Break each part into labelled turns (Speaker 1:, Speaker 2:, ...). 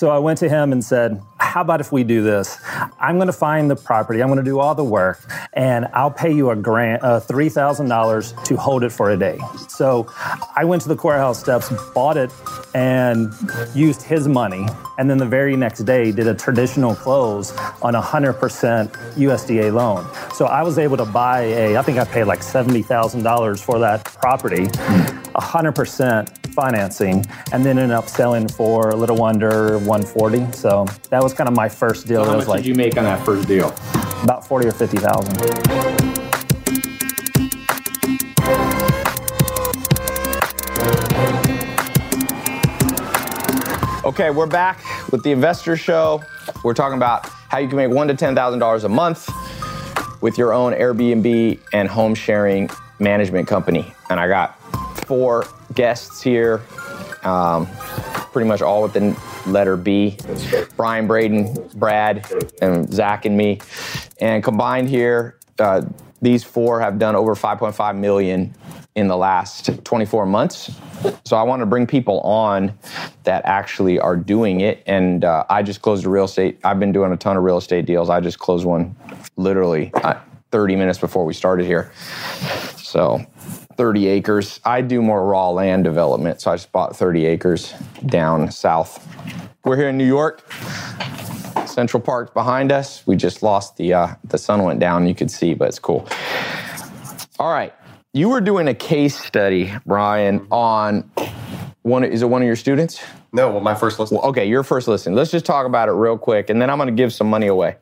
Speaker 1: So I went to him and said, How about if we do this? I'm going to find the property, I'm going to do all the work, and I'll pay you a grant, uh, $3,000 to hold it for a day. So I went to the courthouse steps, bought it, and used his money. And then the very next day, did a traditional close on a 100% USDA loan. So I was able to buy a, I think I paid like $70,000 for that property, 100% financing, and then ended up selling for a little under 140. So that was kind of my first deal.
Speaker 2: How
Speaker 1: It
Speaker 2: much
Speaker 1: was like
Speaker 2: did you make on that first deal?
Speaker 1: about 40 or 50,000.
Speaker 3: Okay, we're back with the Investor Show. We're talking about how you can make one to ten thousand dollars a month with your own Airbnb and home sharing management company. And I got four guests here, um, pretty much all with the letter B. Brian, Braden, Brad, and Zach and me. And combined here, uh, these four have done over 5.5 million in the last 24 months. So I want to bring people on that actually are doing it. And uh, I just closed a real estate. I've been doing a ton of real estate deals. I just closed one literally uh, 30 minutes before we started here. So 30 acres. I do more raw land development. So I just bought 30 acres down south. We're here in New York. Central Park's behind us. We just lost the uh, the sun went down. You could see, but it's cool. All right, you were doing a case study, Brian, on one. Is it one of your students?
Speaker 4: No, well, my first listen.
Speaker 3: Well, okay, your first listen. Let's just talk about it real quick, and then I'm going to give some money away.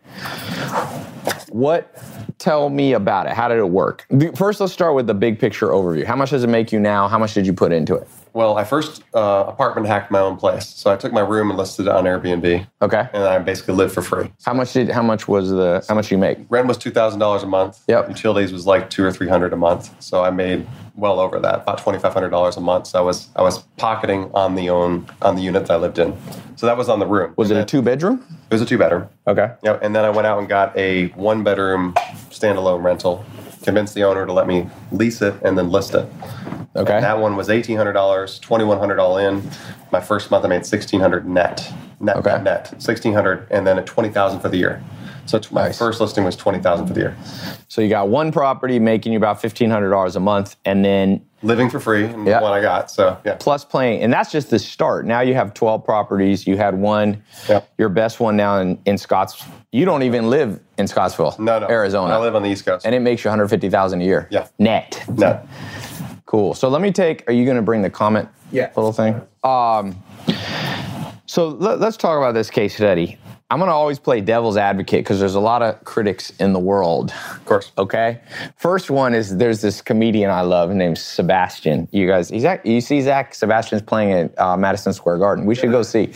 Speaker 3: What? Tell me about it. How did it work? First, let's start with the big picture overview. How much does it make you now? How much did you put into it?
Speaker 4: Well, I first uh, apartment hacked my own place, so I took my room and listed it on Airbnb,
Speaker 3: Okay.
Speaker 4: and I basically lived for free.
Speaker 3: How much did? How much was the? How much you make?
Speaker 4: Rent was two thousand dollars a month.
Speaker 3: Yep.
Speaker 4: Utilities was like two or three hundred a month, so I made well over that, about twenty five hundred dollars a month. So I was I was pocketing on the own on the unit that I lived in. So that was on the room.
Speaker 3: Was it
Speaker 4: And
Speaker 3: a two bedroom?
Speaker 4: It was a two bedroom.
Speaker 3: Okay.
Speaker 4: Yep. And then I went out and got a one bedroom standalone rental. Convinced the owner to let me lease it and then list it.
Speaker 3: Okay.
Speaker 4: And that one was eighteen hundred dollars, twenty one hundred all in. My first month I made sixteen hundred net, net,
Speaker 3: Okay.
Speaker 4: net, net, sixteen hundred, and then at twenty thousand for the year. So my
Speaker 3: Nice.
Speaker 4: first listing was twenty thousand for the year,
Speaker 3: So you got one property making you about fifteen hundred dollars a month, and then
Speaker 4: living for free, and one I got. So yeah,
Speaker 3: plus playing, and that's just the start. Now you have twelve properties. You had one,
Speaker 4: Yep.
Speaker 3: your best one now in, in Scotts. You don't even live in Scottsdale,
Speaker 4: no, no,
Speaker 3: Arizona,
Speaker 4: I live on the East Coast.
Speaker 3: and it makes you one hundred fifty thousand a year.
Speaker 4: Yeah.
Speaker 3: net.
Speaker 4: no,
Speaker 3: Cool. So let me take. Are you going to bring the comment?
Speaker 2: Yeah.
Speaker 3: Little thing. Um. So let, us talk about this case study. I'm going to always play devil's advocate because there's a lot of critics in the world.
Speaker 4: of course.
Speaker 3: Okay. First one is there's this comedian I love named Sebastian. You guys, he's act- you see Zach Sebastian's playing at uh, Madison Square Garden. We should go see.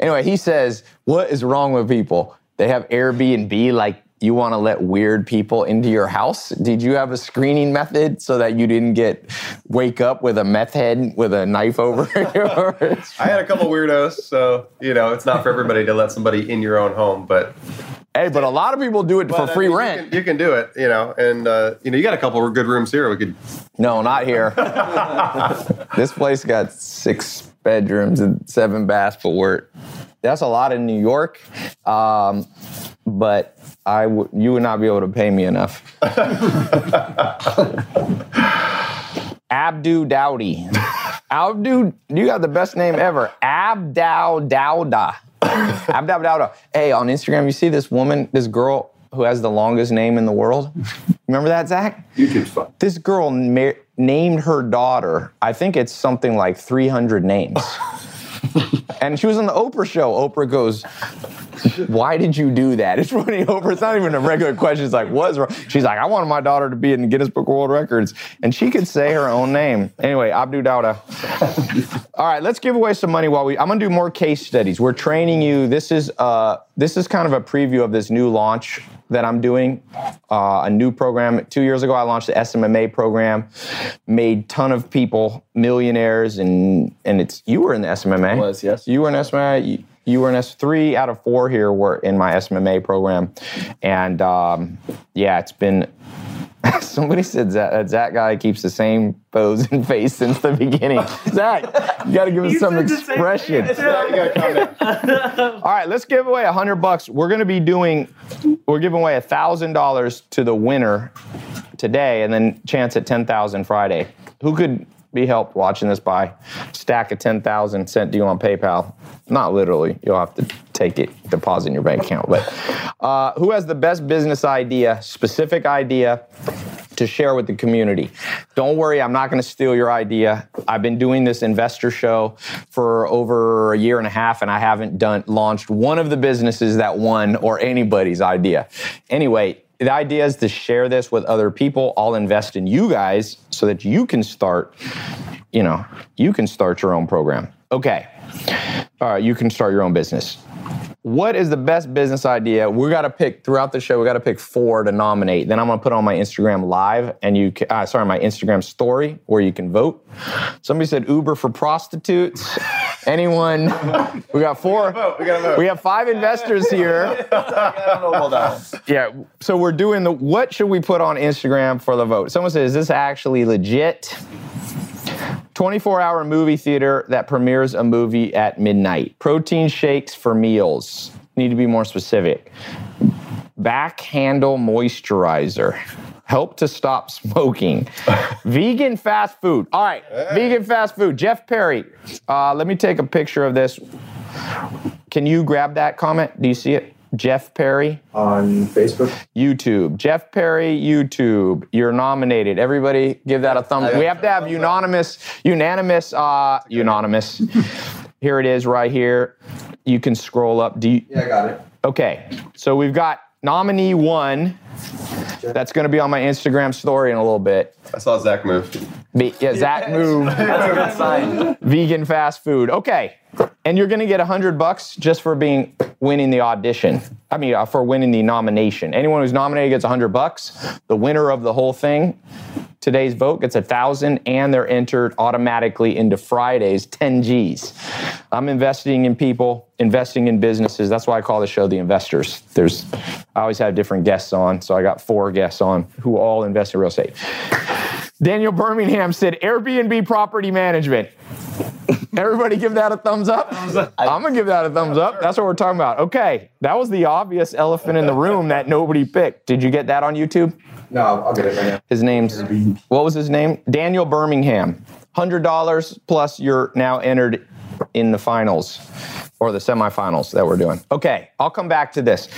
Speaker 3: Anyway, he says, "What is wrong with people? They have Airbnb like." You want to let weird people into your house? Did you have a screening method so that you didn't get wake up with a meth head with a knife over yours?
Speaker 4: I had a couple weirdos, so you know it's not for everybody to let somebody in your own home, but
Speaker 3: hey, but a lot of people do it
Speaker 4: but,
Speaker 3: for
Speaker 4: I
Speaker 3: free
Speaker 4: mean, you
Speaker 3: rent.
Speaker 4: can- You can, do it, you know, and uh, you know you got a couple of good rooms here. We could
Speaker 3: No, not here. this place got six bedrooms and seven baths, but we're that's a lot in New York. Um, but I w- you would not be able to pay me enough. Abdu Dowdy. Abdu, you got the best name ever. Abdow Dowda. Abdow Dowda. Hey, on Instagram, you see this woman, this girl who has the longest name in the world? Remember that, Zach?
Speaker 2: YouTube's fun.
Speaker 3: This girl ma- named her daughter, I think it's something like 300 names. and she was on the Oprah show. Oprah goes, Why did you do that? It's funny, Oprah. It's not even a regular question. It's like, What's wrong? She's like, I wanted my daughter to be in the Guinness Book of World Records. And she could say her own name. Anyway, Abdu Dowda. All right, let's give away some money while we. I'm gonna do more case studies. We're training you. This is uh, this is kind of a preview of this new launch that I'm doing. Uh, a new program. Two years ago, I launched the SMMA program. Made ton of people millionaires, and and it's you were in the SMMA.
Speaker 2: Was, yes.
Speaker 3: You were in SMMA. You, you were in S three out of four here were in my SMMA program, and um, yeah, it's been Somebody said Zach, that Zach guy keeps the same pose and face since the beginning. Zach, you got to give us some expression. All right, let's give away a hundred bucks. We're going to be doing, we're giving away a thousand dollars to the winner today, and then chance at ten thousand Friday. Who could be helped watching this by stack of ten thousand sent to you on PayPal? Not literally. You'll have to take it, deposit in your bank account. But uh, who has the best business idea, specific idea? to share with the community. Don't worry, I'm not going to steal your idea. I've been doing this investor show for over a year and a half, and I haven't done launched one of the businesses that won or anybody's idea. Anyway, the idea is to share this with other people. I'll invest in you guys so that you can start, you know, you can start your own program. Okay. All right, you can start your own business what is the best business idea? We got to pick throughout the show. We got to pick four to nominate. Then I'm going to put on my Instagram live and you, can, uh, sorry, my Instagram story where you can vote. Somebody said Uber for prostitutes. Anyone? We got four. We, got we, got we have five investors here. yeah. So we're doing the. What should we put on Instagram for the vote? Someone says, "Is this actually legit?" 24 hour movie theater that premieres a movie at midnight. Protein shakes for meals. Need to be more specific. Back handle moisturizer. Help to stop smoking. vegan fast food. All right, hey. vegan fast food. Jeff Perry. Uh, let me take a picture of this. Can you grab that comment? Do you see it? Jeff Perry
Speaker 2: on Facebook,
Speaker 3: YouTube. Jeff Perry, YouTube. You're nominated. Everybody, give that a thumbs. We have to have unanimous, unanimous, uh, unanimous. here it is, right here. You can scroll up.
Speaker 2: Do you, yeah, I got it.
Speaker 3: Okay, so we've got nominee one. That's going to be on my Instagram story in a little bit.
Speaker 4: I saw Zach move.
Speaker 3: Be, yeah, Zach move. That's a good sign. Vegan fast food. Okay, and you're going to get a hundred bucks just for being winning the audition. I mean, uh, for winning the nomination. Anyone who's nominated gets a hundred bucks. The winner of the whole thing, today's vote gets a thousand, and they're entered automatically into Friday's 10 Gs. I'm investing in people, investing in businesses. That's why I call the show the Investors. There's, I always have different guests on, so I got four guests on who all invest in real estate. Daniel Birmingham said Airbnb property management. Everybody give that a thumbs up? I'm gonna give that a thumbs up. That's what we're talking about. Okay, that was the obvious elephant in the room that nobody picked. Did you get that on YouTube?
Speaker 2: No, I'll get it right now.
Speaker 3: His name's what was his name? Daniel Birmingham. Hundred dollars plus you're now entered in the finals or the semifinals that we're doing. Okay, I'll come back to this.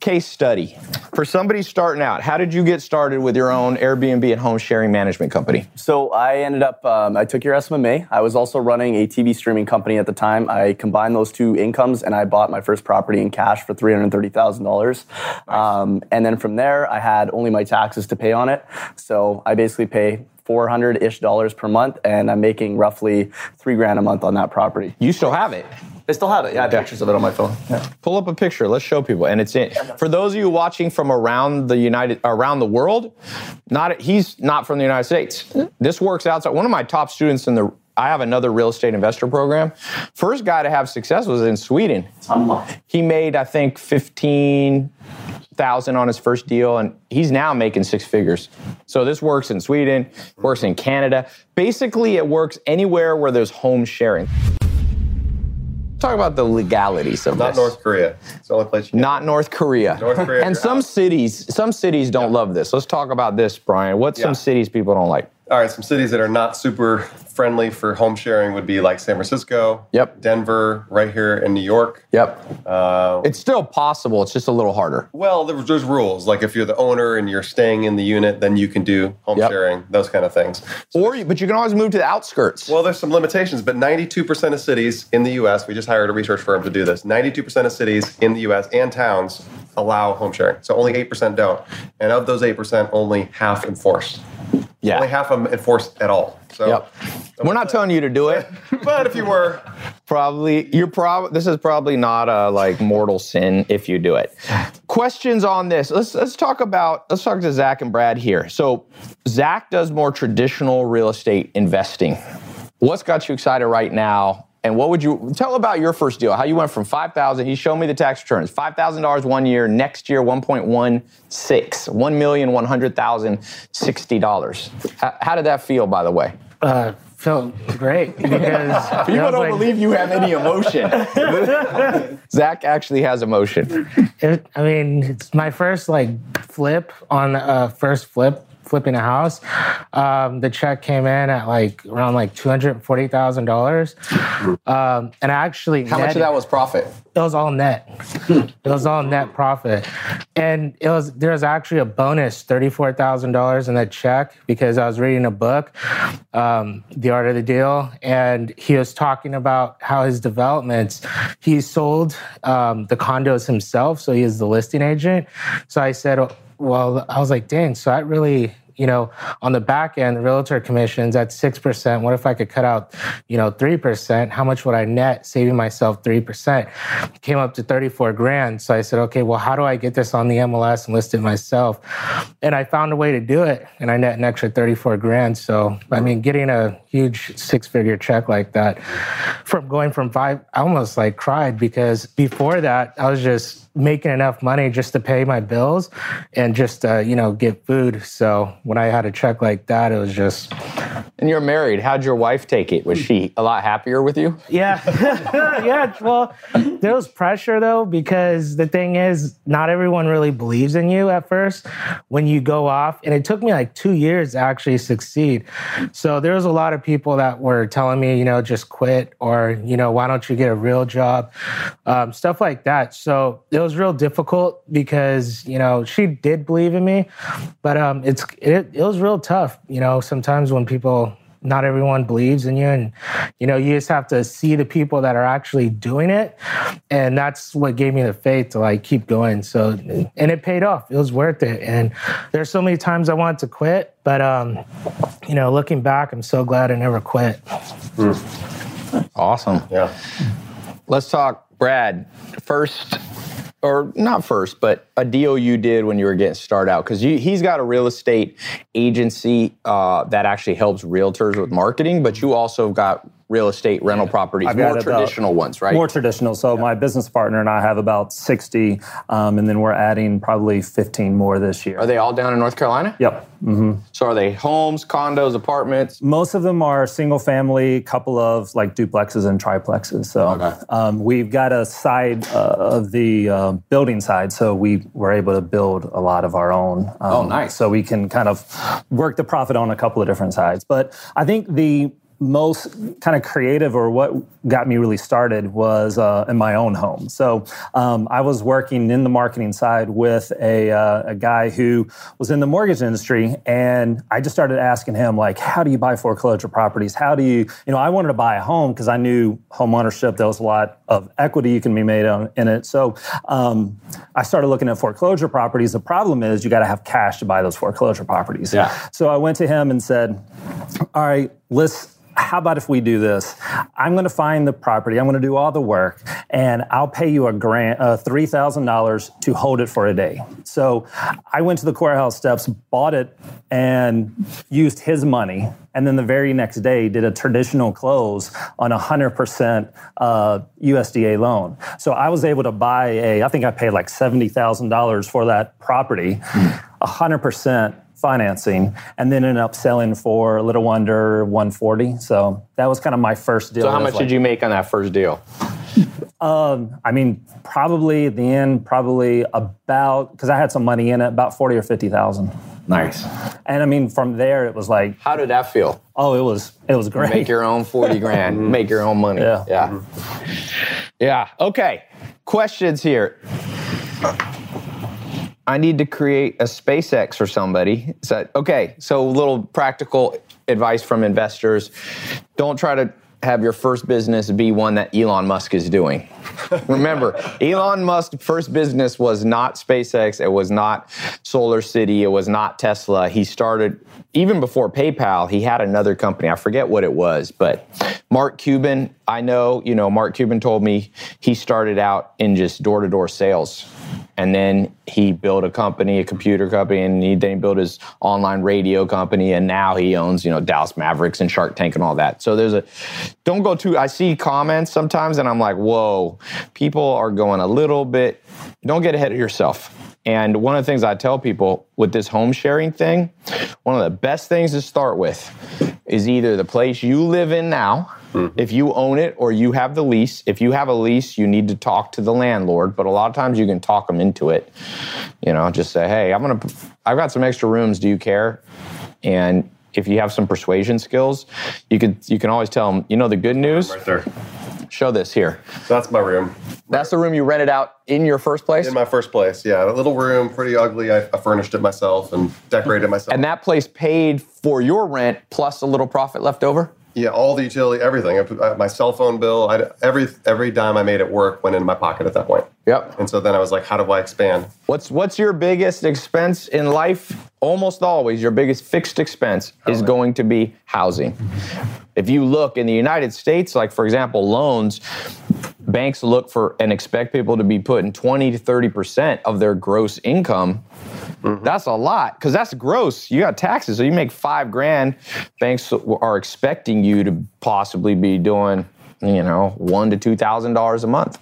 Speaker 3: Case study. For somebody starting out, how did you get started with your own Airbnb and home sharing management company?
Speaker 5: So I ended up, um, I took your SMMA. I was also running a TV streaming company at the time. I combined those two incomes and I bought my first property in cash for $330,000. Nice. Um, and then from there, I had only my taxes to pay on it. So I basically pay 400 ish dollars per month, and I'm making roughly three grand a month on that property.
Speaker 3: You still have it?
Speaker 5: I still have it. Yeah, I have yeah. pictures of it on my phone. Yeah.
Speaker 3: Pull up a picture. Let's show people. And it's in. For those of you watching from around the United, around the world, not he's not from the United States. This works outside. One of my top students in the. I have another real estate investor program. First guy to have success was in Sweden. He made, I think, fifteen thousand on his first deal, and he's now making six figures. So this works in Sweden, works in Canada. Basically, it works anywhere where there's home sharing talk about the legalities of
Speaker 4: Not
Speaker 3: this.
Speaker 4: North Korea. It's the only place
Speaker 3: Not North Korea.
Speaker 4: North Korea.
Speaker 3: and some out. cities, some cities don't yeah. love this. Let's talk about this, Brian. What's yeah. some cities people don't like?
Speaker 4: All right, some cities that are not super friendly for home sharing would be like San Francisco,
Speaker 3: yep,
Speaker 4: Denver, right here in New York.
Speaker 3: Yep. Uh, it's still possible. It's just a little harder.
Speaker 4: Well, there's, there's, rules. Like if you're the owner and you're staying in the unit, then you can do home yep. sharing, those kind of things.
Speaker 3: So or, but you can always move to the outskirts.
Speaker 4: Well, there's some limitations, but 92% of cities in the U.S. We just hired a research firm to do this. 92% of cities in the U.S. and towns allow home sharing. So only 8% don't. And of those 8%, only half enforce.
Speaker 3: Yeah.
Speaker 4: Only half of them enforced at all. So
Speaker 3: yep. we're not telling you to do it.
Speaker 4: but if you were,
Speaker 3: probably you're probably this is probably not a like mortal sin if you do it. Questions on this? Let's let's talk about let's talk to Zach and Brad here. So Zach does more traditional real estate investing. What's got you excited right now And what would you tell about your first deal? How you went from five thousand? He showed me the tax returns. Five thousand dollars one year. Next year, one point one six. One million one hundred thousand sixty dollars. How, how did that feel, by the way?
Speaker 6: Uh, felt great because
Speaker 3: People don't
Speaker 6: like-
Speaker 3: believe you have any emotion. Zach actually has emotion.
Speaker 6: It, I mean, it's my first like flip on uh, first flip flipping a house. Um, the check came in at like around like two hundred forty thousand dollars, um, and I actually
Speaker 3: How much of that was profit?
Speaker 6: it was all net. it was all net profit, and it was there was actually a bonus thirty four thousand dollars in that check because I was reading a book, um, The Art of the Deal, and he was talking about how his developments he sold um, the condos himself, so he is the listing agent. So I said, well, I was like, dang, so that really you know, on the back end, the realtor commissions at 6%. What if I could cut out, you know, 3%? How much would I net saving myself 3%? Came up to 34 grand. So I said, okay, well, how do I get this on the MLS and list it myself? And I found a way to do it and I net an extra 34 grand. So, I mean, getting a huge six figure check like that from going from five, I almost like cried because before that, I was just making enough money just to pay my bills and just uh, you know get food. So when I had a check like that, it was just
Speaker 3: And you're married. How'd your wife take it? Was she a lot happier with you?
Speaker 6: yeah yeah. Well, there was pressure though because the thing is, not everyone really believes in you at first when you go off, and it took me like two years to actually succeed. So there was a lot of people that were telling me, you know, just quit or you know, why don't you get a real job, um, stuff like that. So it was real difficult because you know she did believe in me, but um, it's it, it was real tough. You know, sometimes when people not everyone believes in you. And you know you just have to see the people that are actually doing it. And that's what gave me the faith to like keep going. So and it paid off. It was worth it. And there's so many times i wanted to quit but um you know looking back i'm so glad i never quit.
Speaker 3: Awesome.
Speaker 4: Yeah.
Speaker 3: Let's talk, Brad. First, or not first, but a deal you did when you were getting started out. Because he's got a real estate agency uh, that actually helps realtors with marketing, but you also got real estate rental properties,
Speaker 1: I've
Speaker 3: more
Speaker 1: about-
Speaker 3: traditional ones, right?
Speaker 1: More traditional. So my business partner and I have about 60, um, and then we're adding probably 15 more this year.
Speaker 3: Are they all down in North Carolina?
Speaker 1: Yep.
Speaker 3: So are they homes, condos, apartments?
Speaker 1: Most of them are single family, couple of like duplexes and triplexes. So um, we've got a side uh, of the uh, building side, so we were able to build a lot of our own. Um,
Speaker 3: Oh, nice.
Speaker 1: So we can kind of work the profit on a couple of different sides. But I think the most kind of creative or what got me really started was uh, in my own home. So um, I was working in the marketing side with a, uh, a guy who was in the mortgage industry, and I just started asking him like, "How do you buy foreclosure properties? How do you, you know?" I wanted to buy a home because I knew home ownership. There was a lot of equity you can be made on, in it. So um, I started looking at foreclosure properties. The problem is you got to have cash to buy those foreclosure properties.
Speaker 3: Yeah.
Speaker 1: So I went to him and said, "All right, let's." How about if we do this? I'm going to find the property. I'm going to do all the work, and I'll pay you a grant, uh, three thousand dollars to hold it for a day. So I went to the courthouse steps, bought it, and used his money. And then the very next day, did a traditional close on a hundred percent uh, USDA loan. So I was able to buy a. I think I paid like seventy thousand dollars for that property, hundred percent financing and then ended up selling for a little under 140 so that was kind of my first deal
Speaker 3: So how much did you make on that first deal?
Speaker 1: Um, i mean probably at the end probably about because i had some money in it about 40 or 50 thousand
Speaker 3: Nice.
Speaker 1: and i mean from there it was like
Speaker 3: How did that feel?
Speaker 1: oh it was it was great
Speaker 3: Make your own 40 grand, make your own money.
Speaker 1: Yeah.
Speaker 3: Yeah. Yeah. Okay. Questions here. I need to create a SpaceX for somebody. So, okay, so a little practical advice from investors. Don't try to have your first business be one that Elon Musk is doing. Remember, Elon Musk's first business was not SpaceX, it was not Solar City, it was not Tesla. He started even before PayPal, he had another company. I forget what it was, but Mark Cuban, I know, you know, Mark Cuban told me he started out in just door-to-door sales and then he built a company, a computer company, and he, then he built his online radio company, and now he owns, you know, Dallas Mavericks and Shark Tank and all that. So there's a, don't go too. I see comments sometimes, and I'm like, whoa, people are going a little bit. Don't get ahead of yourself. And one of the things I tell people with this home sharing thing, one of the best things to start with is either the place you live in now, Mm-hmm. if you own it, or you have the lease. If you have a lease, you need to talk to the landlord, but a lot of times you can talk them into it. You know, just say, hey, I'm gonna, I've got some extra rooms. Do you care? And if you have some persuasion skills, you could you can always tell them. You know, the good news.
Speaker 4: Right there.
Speaker 3: Show this here.
Speaker 4: So that's my room.
Speaker 3: That's the room you rented out in your first place.
Speaker 4: In my first place, yeah. A little room, pretty ugly. I, I furnished it myself and decorated it myself.
Speaker 3: and that place paid for your rent plus a little profit left over.
Speaker 4: Yeah, all the utility, everything. I uh, my cell phone bill, I, every every dime I made at work went into my pocket at that point.
Speaker 3: Yep.
Speaker 4: And so then I was like, how do I expand?
Speaker 3: What's what's your biggest expense in life? Almost always, your biggest fixed expense is going to be housing. If you look in the United States, like for example, loans, banks look for and expect people to be putting 20 to 30 percent of their gross income. That's a lot because that's gross. You got taxes, so you make five grand. Banks are expecting you to possibly be doing, you know, one to two thousand dollars a month.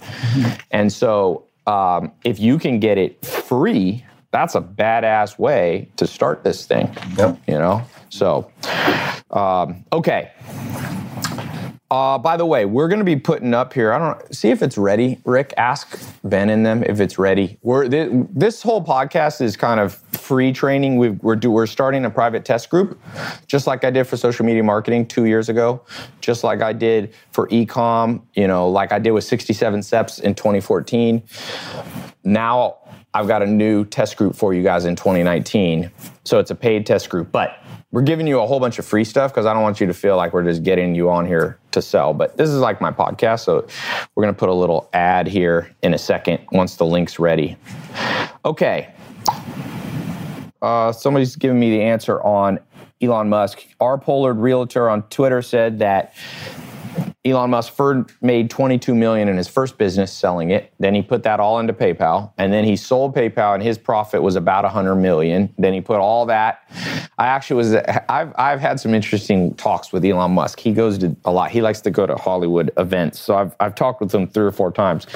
Speaker 3: And so, um, if you can get it free, that's a badass way to start this thing.
Speaker 4: Yep.
Speaker 3: You know, so um, okay. Uh, by the way, we're going to be putting up here. I don't see if it's ready. Rick, ask Ben and them if it's ready. We're thi- this whole podcast is kind of free training. We've, we're do, we're starting a private test group, just like I did for social media marketing two years ago, just like I did for ecom. You know, like I did with 67 Steps in 2014. Now I've got a new test group for you guys in 2019. So it's a paid test group, but we're giving you a whole bunch of free stuff because I don't want you to feel like we're just getting you on here to sell. But this is like my podcast, so we're gonna put a little ad here in a second once the link's ready. Okay. Uh, somebody's giving me the answer on Elon Musk. R. Pollard Realtor on Twitter said that Elon Musk made 22 million in his first business selling it. Then he put that all into PayPal, and then he sold PayPal, and his profit was about 100 million. Then he put all that. I actually was. I've I've had some interesting talks with Elon Musk. He goes to a lot. He likes to go to Hollywood events, so I've I've talked with him three or four times.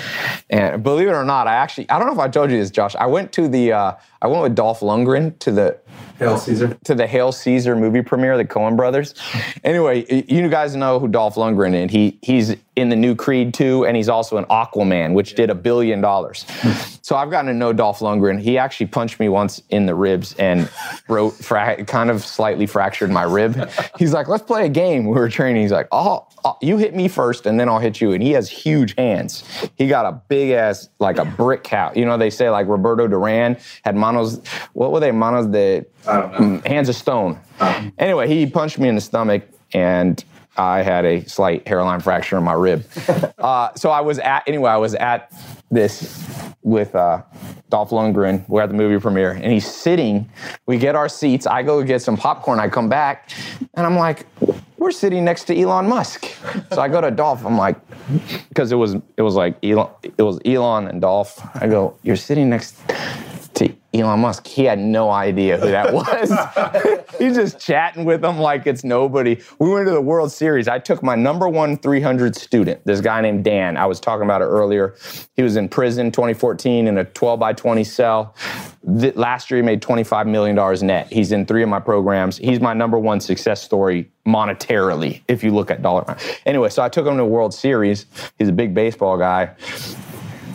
Speaker 3: And believe it or not, I actually I don't know if I told you this, Josh. I went to the uh, I went with Dolph Lundgren to the
Speaker 2: Hail Caesar.
Speaker 3: to the Hail Caesar movie premiere, the Coen Brothers. Anyway, you guys know who Dolph Lundgren is. He he's in the new Creed 2, and he's also in Aquaman, which did a billion dollars. So I've gotten to know Dolph Lundgren. He actually punched me once in the ribs and wrote fra- kind of slightly fractured my rib. He's like, "Let's play a game." We were training. He's like, "Oh, oh, you hit me first, and then I'll hit you." And he has huge hands. He got a big ass like a brick house. You know, they say like Roberto Duran had manos. What were they? Manos de
Speaker 2: I don't know.
Speaker 3: Mm, hands of stone. Anyway, he punched me in the stomach and I had a slight hairline fracture in my rib. uh, so I was at, anyway, I was at this with uh, Dolph Lundgren. We're at the movie premiere and he's sitting. We get our seats. I go get some popcorn. I come back and I'm like, we're sitting next to Elon Musk. So I go to Dolph. I'm like, because it was it was like Elon, it was Elon and Dolph. I go, you're sitting next to Elon Musk. He had no idea who that was. He's just chatting with him like it's nobody. We went to the World Series. I took my number one 300 student, this guy named Dan. I was talking about it earlier. He was in prison 2014 in a 12 by 20 cell. Last year, he made $25 million net. He's in three of my programs. He's my number one success story monetarily, if you look at dollar. Anyway, so I took him to the World Series. He's a big baseball guy.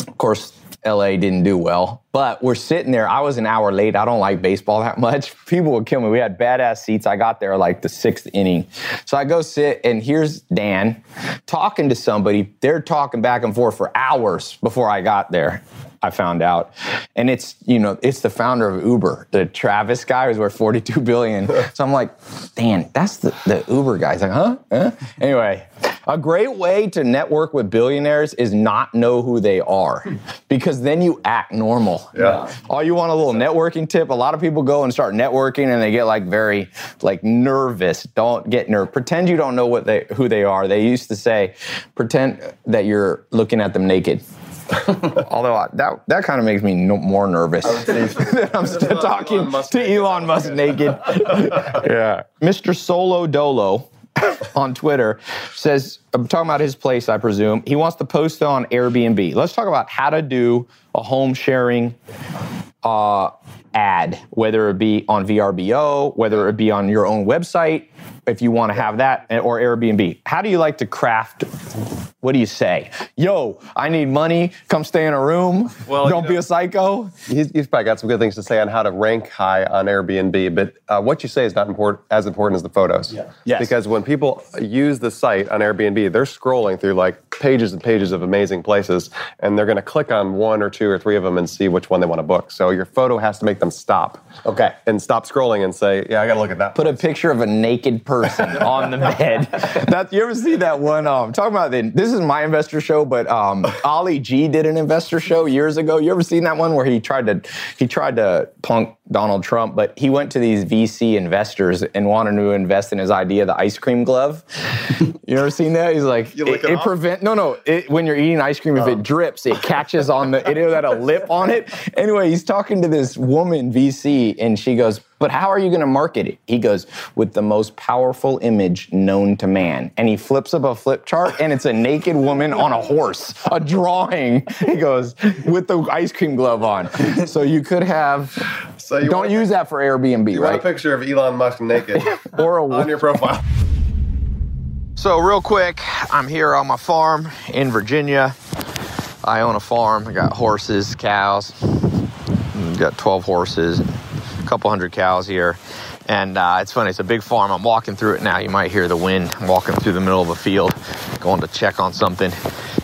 Speaker 3: Of course, LA didn't do well, but we're sitting there. I was an hour late. I don't like baseball that much. People would kill me. We had badass seats. I got there like the sixth inning. So I go sit, and here's Dan talking to somebody. They're talking back and forth for hours before I got there. I found out, and it's you know it's the founder of Uber, the Travis guy who's worth 42 billion. So I'm like, Dan, that's the, the Uber guy. He's like, huh? huh? Anyway, a great way to network with billionaires is not know who they are, because then you act normal.
Speaker 4: Yeah.
Speaker 3: Oh, you want a little networking tip? A lot of people go and start networking and they get like very like nervous. Don't get nervous. Pretend you don't know what they who they are. They used to say, pretend that you're looking at them naked. Although I, that that kind of makes me no, more nervous. that I'm still talking
Speaker 4: Elon Musk
Speaker 3: to. Elon Musk naked. yeah, Mr. Solo Dolo on Twitter says, I'm talking about his place, I presume. He wants to post it on Airbnb. Let's talk about how to do a home sharing uh, ad, whether it be on VRBO, whether it be on your own website, if you want to have that, or Airbnb. How do you like to craft? What do you say? Yo, I need money. Come stay in a room.
Speaker 4: Well,
Speaker 3: don't
Speaker 4: you
Speaker 3: be a psycho.
Speaker 4: He's, he's probably got some good things to say on how to rank high on Airbnb, but uh, what you say is not important, as important as the photos. Yeah.
Speaker 3: Yes.
Speaker 4: Because when people use the site on Airbnb, they're scrolling through like pages and pages of amazing places, and they're going to click on one or two or three of them and see which one they want to book. So your photo has to make them stop.
Speaker 3: Okay.
Speaker 4: And stop scrolling and say, "Yeah, I got to look at that."
Speaker 3: Put a picture of a naked person on the bed. That you ever see that one? Um, talking about the, this is my investor show, but um, Ali G did an investor show years ago. You ever seen that one where he tried to he tried to punk Donald Trump, but he went to these VC investors and wanted to invest in his idea, the ice cream glove. You ever seen that? He's like,
Speaker 4: You
Speaker 3: it,
Speaker 4: it
Speaker 3: prevent no no it, when you're eating ice cream if it oh. drips it catches on the it had a lip on it. Anyway he's talking to this woman vc and she goes but how are you going to market it? He goes with the most powerful image known to man. And he flips up a flip chart and it's a naked woman on a horse a drawing. He goes with the ice cream glove on. So you could have
Speaker 4: So you
Speaker 3: don't use that for airbnb
Speaker 4: You want a picture of Elon Musk naked
Speaker 3: or a
Speaker 4: on your profile.
Speaker 3: So, real quick, I'm here on my farm in Virginia. I own a farm. I got horses, cows. Mm, Got 12 horses, a couple hundred cows here. And uh, it's funny, it's a big farm. I'm walking through it now. You might hear the wind. I'm walking through the middle of a field, going to check on something.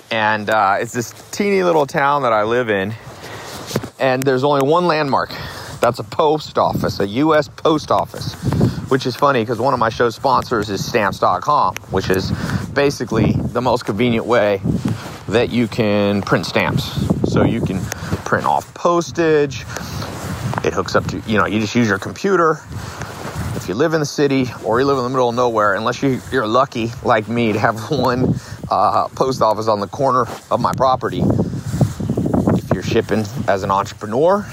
Speaker 3: And uh, it's this teeny little town that I live in. And there's only one landmark. That's a post office, a U.S. post office, which is funny because one of my show sponsors is stamps.com, which is basically the most convenient way that you can print stamps. So you can print off postage. It hooks up to, you know, you just use your computer. If you live in the city or you live in the middle of nowhere, unless you, you're lucky like me to have one uh, post office on the corner of my property, if you're shipping as an entrepreneur,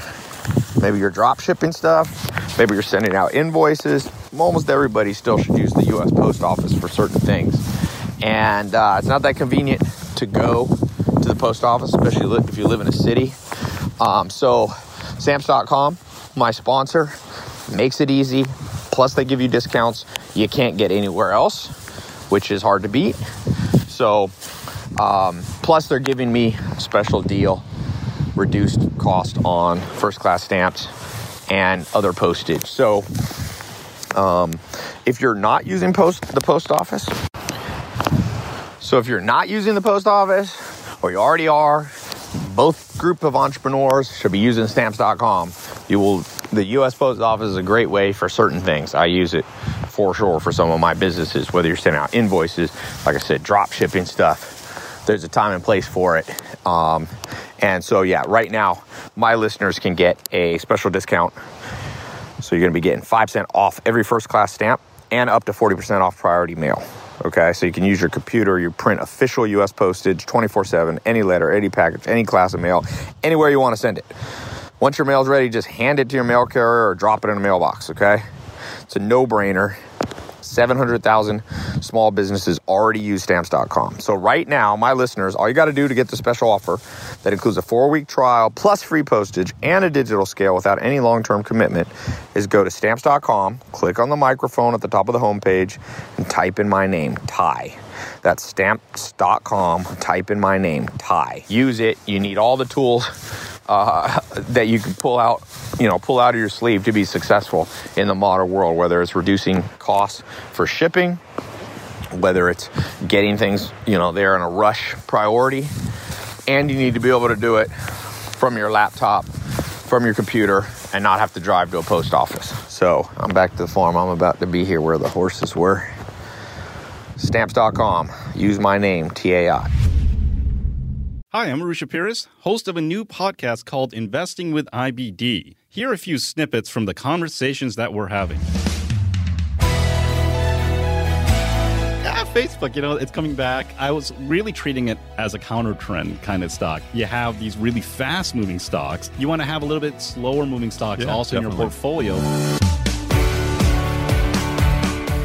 Speaker 3: maybe you're drop shipping stuff, maybe you're sending out invoices. Almost everybody still should use the US Post Office for certain things. And uh, it's not that convenient to go to the post office, especially if you live in a city. Um, so, stamps.com, my sponsor, makes it easy. Plus, they give you discounts you can't get anywhere else, which is hard to beat. So, um, plus, they're giving me a special deal reduced cost on first class stamps and other postage. So, um, if you're not using post the post office, so if you're not using the post office or you already are, both group of entrepreneurs should be using stamps.com. You will the US Post Office is a great way for certain things. I use it for sure for some of my businesses, whether you're sending out invoices, like I said, drop shipping stuff. There's a time and place for it. Um, and so, yeah, right now, my listeners can get a special discount. So, you're going to be getting 5 cent off every first class stamp and up to 40% off priority mail. Okay, so you can use your computer, you print official US postage 24 7, any letter, any package, any class of mail, anywhere you want to send it. Once your mail's ready, just hand it to your mail carrier or drop it in a mailbox, okay? It's a no brainer. 700,000 small businesses already use stamps.com. So, right now, my listeners, all you got to do to get the special offer that includes a four week trial plus free postage and a digital scale without any long term commitment is go to stamps.com, click on the microphone at the top of the homepage, and type in my name, Tai. That's stamps.com. Type in my name, Tai. Use it. You need all the tools uh, that you can pull out, you know, pull out of your sleeve to be successful in the modern world. Whether it's reducing costs for shipping, whether it's getting things, you know, there in a rush priority, and you need to be able to do it from your laptop, from your computer, and not have to drive to a post office. So I'm back to the farm. I'm about to be here where the horses were. Stamps.com. Use my name, TAI.
Speaker 7: Hi, I'm Arusha Pires, host of a new podcast called Investing with IBD. Here are a few snippets from the conversations that we're having. At Facebook, you know, it's coming back. I was really treating it as a counter trend kind of stock. You have these really fast moving stocks. You want to have a little bit slower moving stocks
Speaker 8: Yeah,
Speaker 7: also in your portfolio.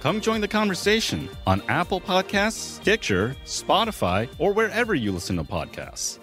Speaker 7: Come join the conversation on Apple Podcasts, Stitcher, Spotify, or wherever you listen to podcasts.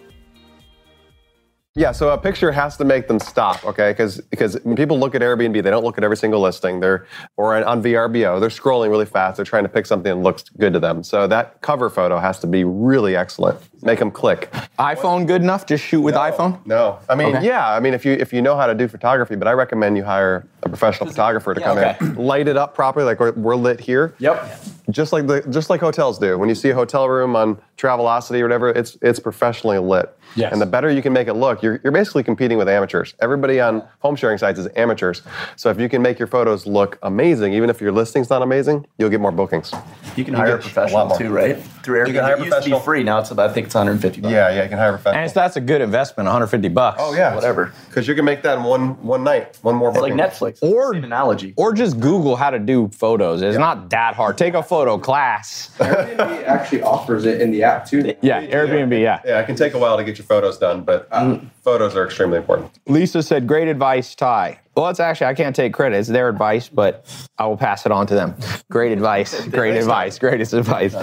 Speaker 4: Yeah, so a picture has to make them stop, okay? Because because when people look at Airbnb, they don't look at every single listing. They're or on, on VRBO, they're scrolling really fast. They're trying to pick something that looks good to them. So that cover photo has to be really excellent. Make them click.
Speaker 3: iPhone good enough? Just shoot with iPhone?
Speaker 4: No, I mean,
Speaker 3: Okay.
Speaker 4: yeah, I mean, if you if you know how to do photography, but I recommend you hire a professional photographer to come
Speaker 3: okay.
Speaker 4: in, light it up properly, like we're, we're lit here.
Speaker 5: Yep.
Speaker 4: Just like the just like hotels do. When you see a hotel room on Travelocity or whatever, it's it's professionally lit.
Speaker 3: Yes.
Speaker 4: And the better you can make it look, you're, you're basically competing with amateurs. Everybody on home sharing sites is amateurs. So if you can make your photos look amazing, even if your listing's not amazing, you'll get more bookings.
Speaker 5: You can
Speaker 4: You
Speaker 5: hire a
Speaker 4: get a
Speaker 5: professional
Speaker 4: lot more.
Speaker 5: too, right? Through Airbnb.
Speaker 4: You can hire a
Speaker 5: it used to
Speaker 4: professional.
Speaker 5: be free. Now it's about, I think it's 150 bucks.
Speaker 4: Yeah, yeah, you can hire a professional.
Speaker 3: And it's, that's a good investment, 150 bucks.
Speaker 4: oh yeah,
Speaker 5: whatever.
Speaker 4: Because you can make that in one one night, one more
Speaker 5: It's like. Netflix.
Speaker 3: Or-
Speaker 5: Same analogy.
Speaker 3: Or just Google how to do photos. It's not that hard. Take a photo class.
Speaker 2: Airbnb actually offers it in the app too.
Speaker 3: Yeah, Airbnb, yeah.
Speaker 4: Yeah, it can take a while to get your photos done, but uh, mm. photos are extremely important.
Speaker 3: Lisa said, great advice, Tai. Well, it's actually, I can't take credit. It's their advice, but I will pass it on to them. Great advice. Great advice. Greatest advice.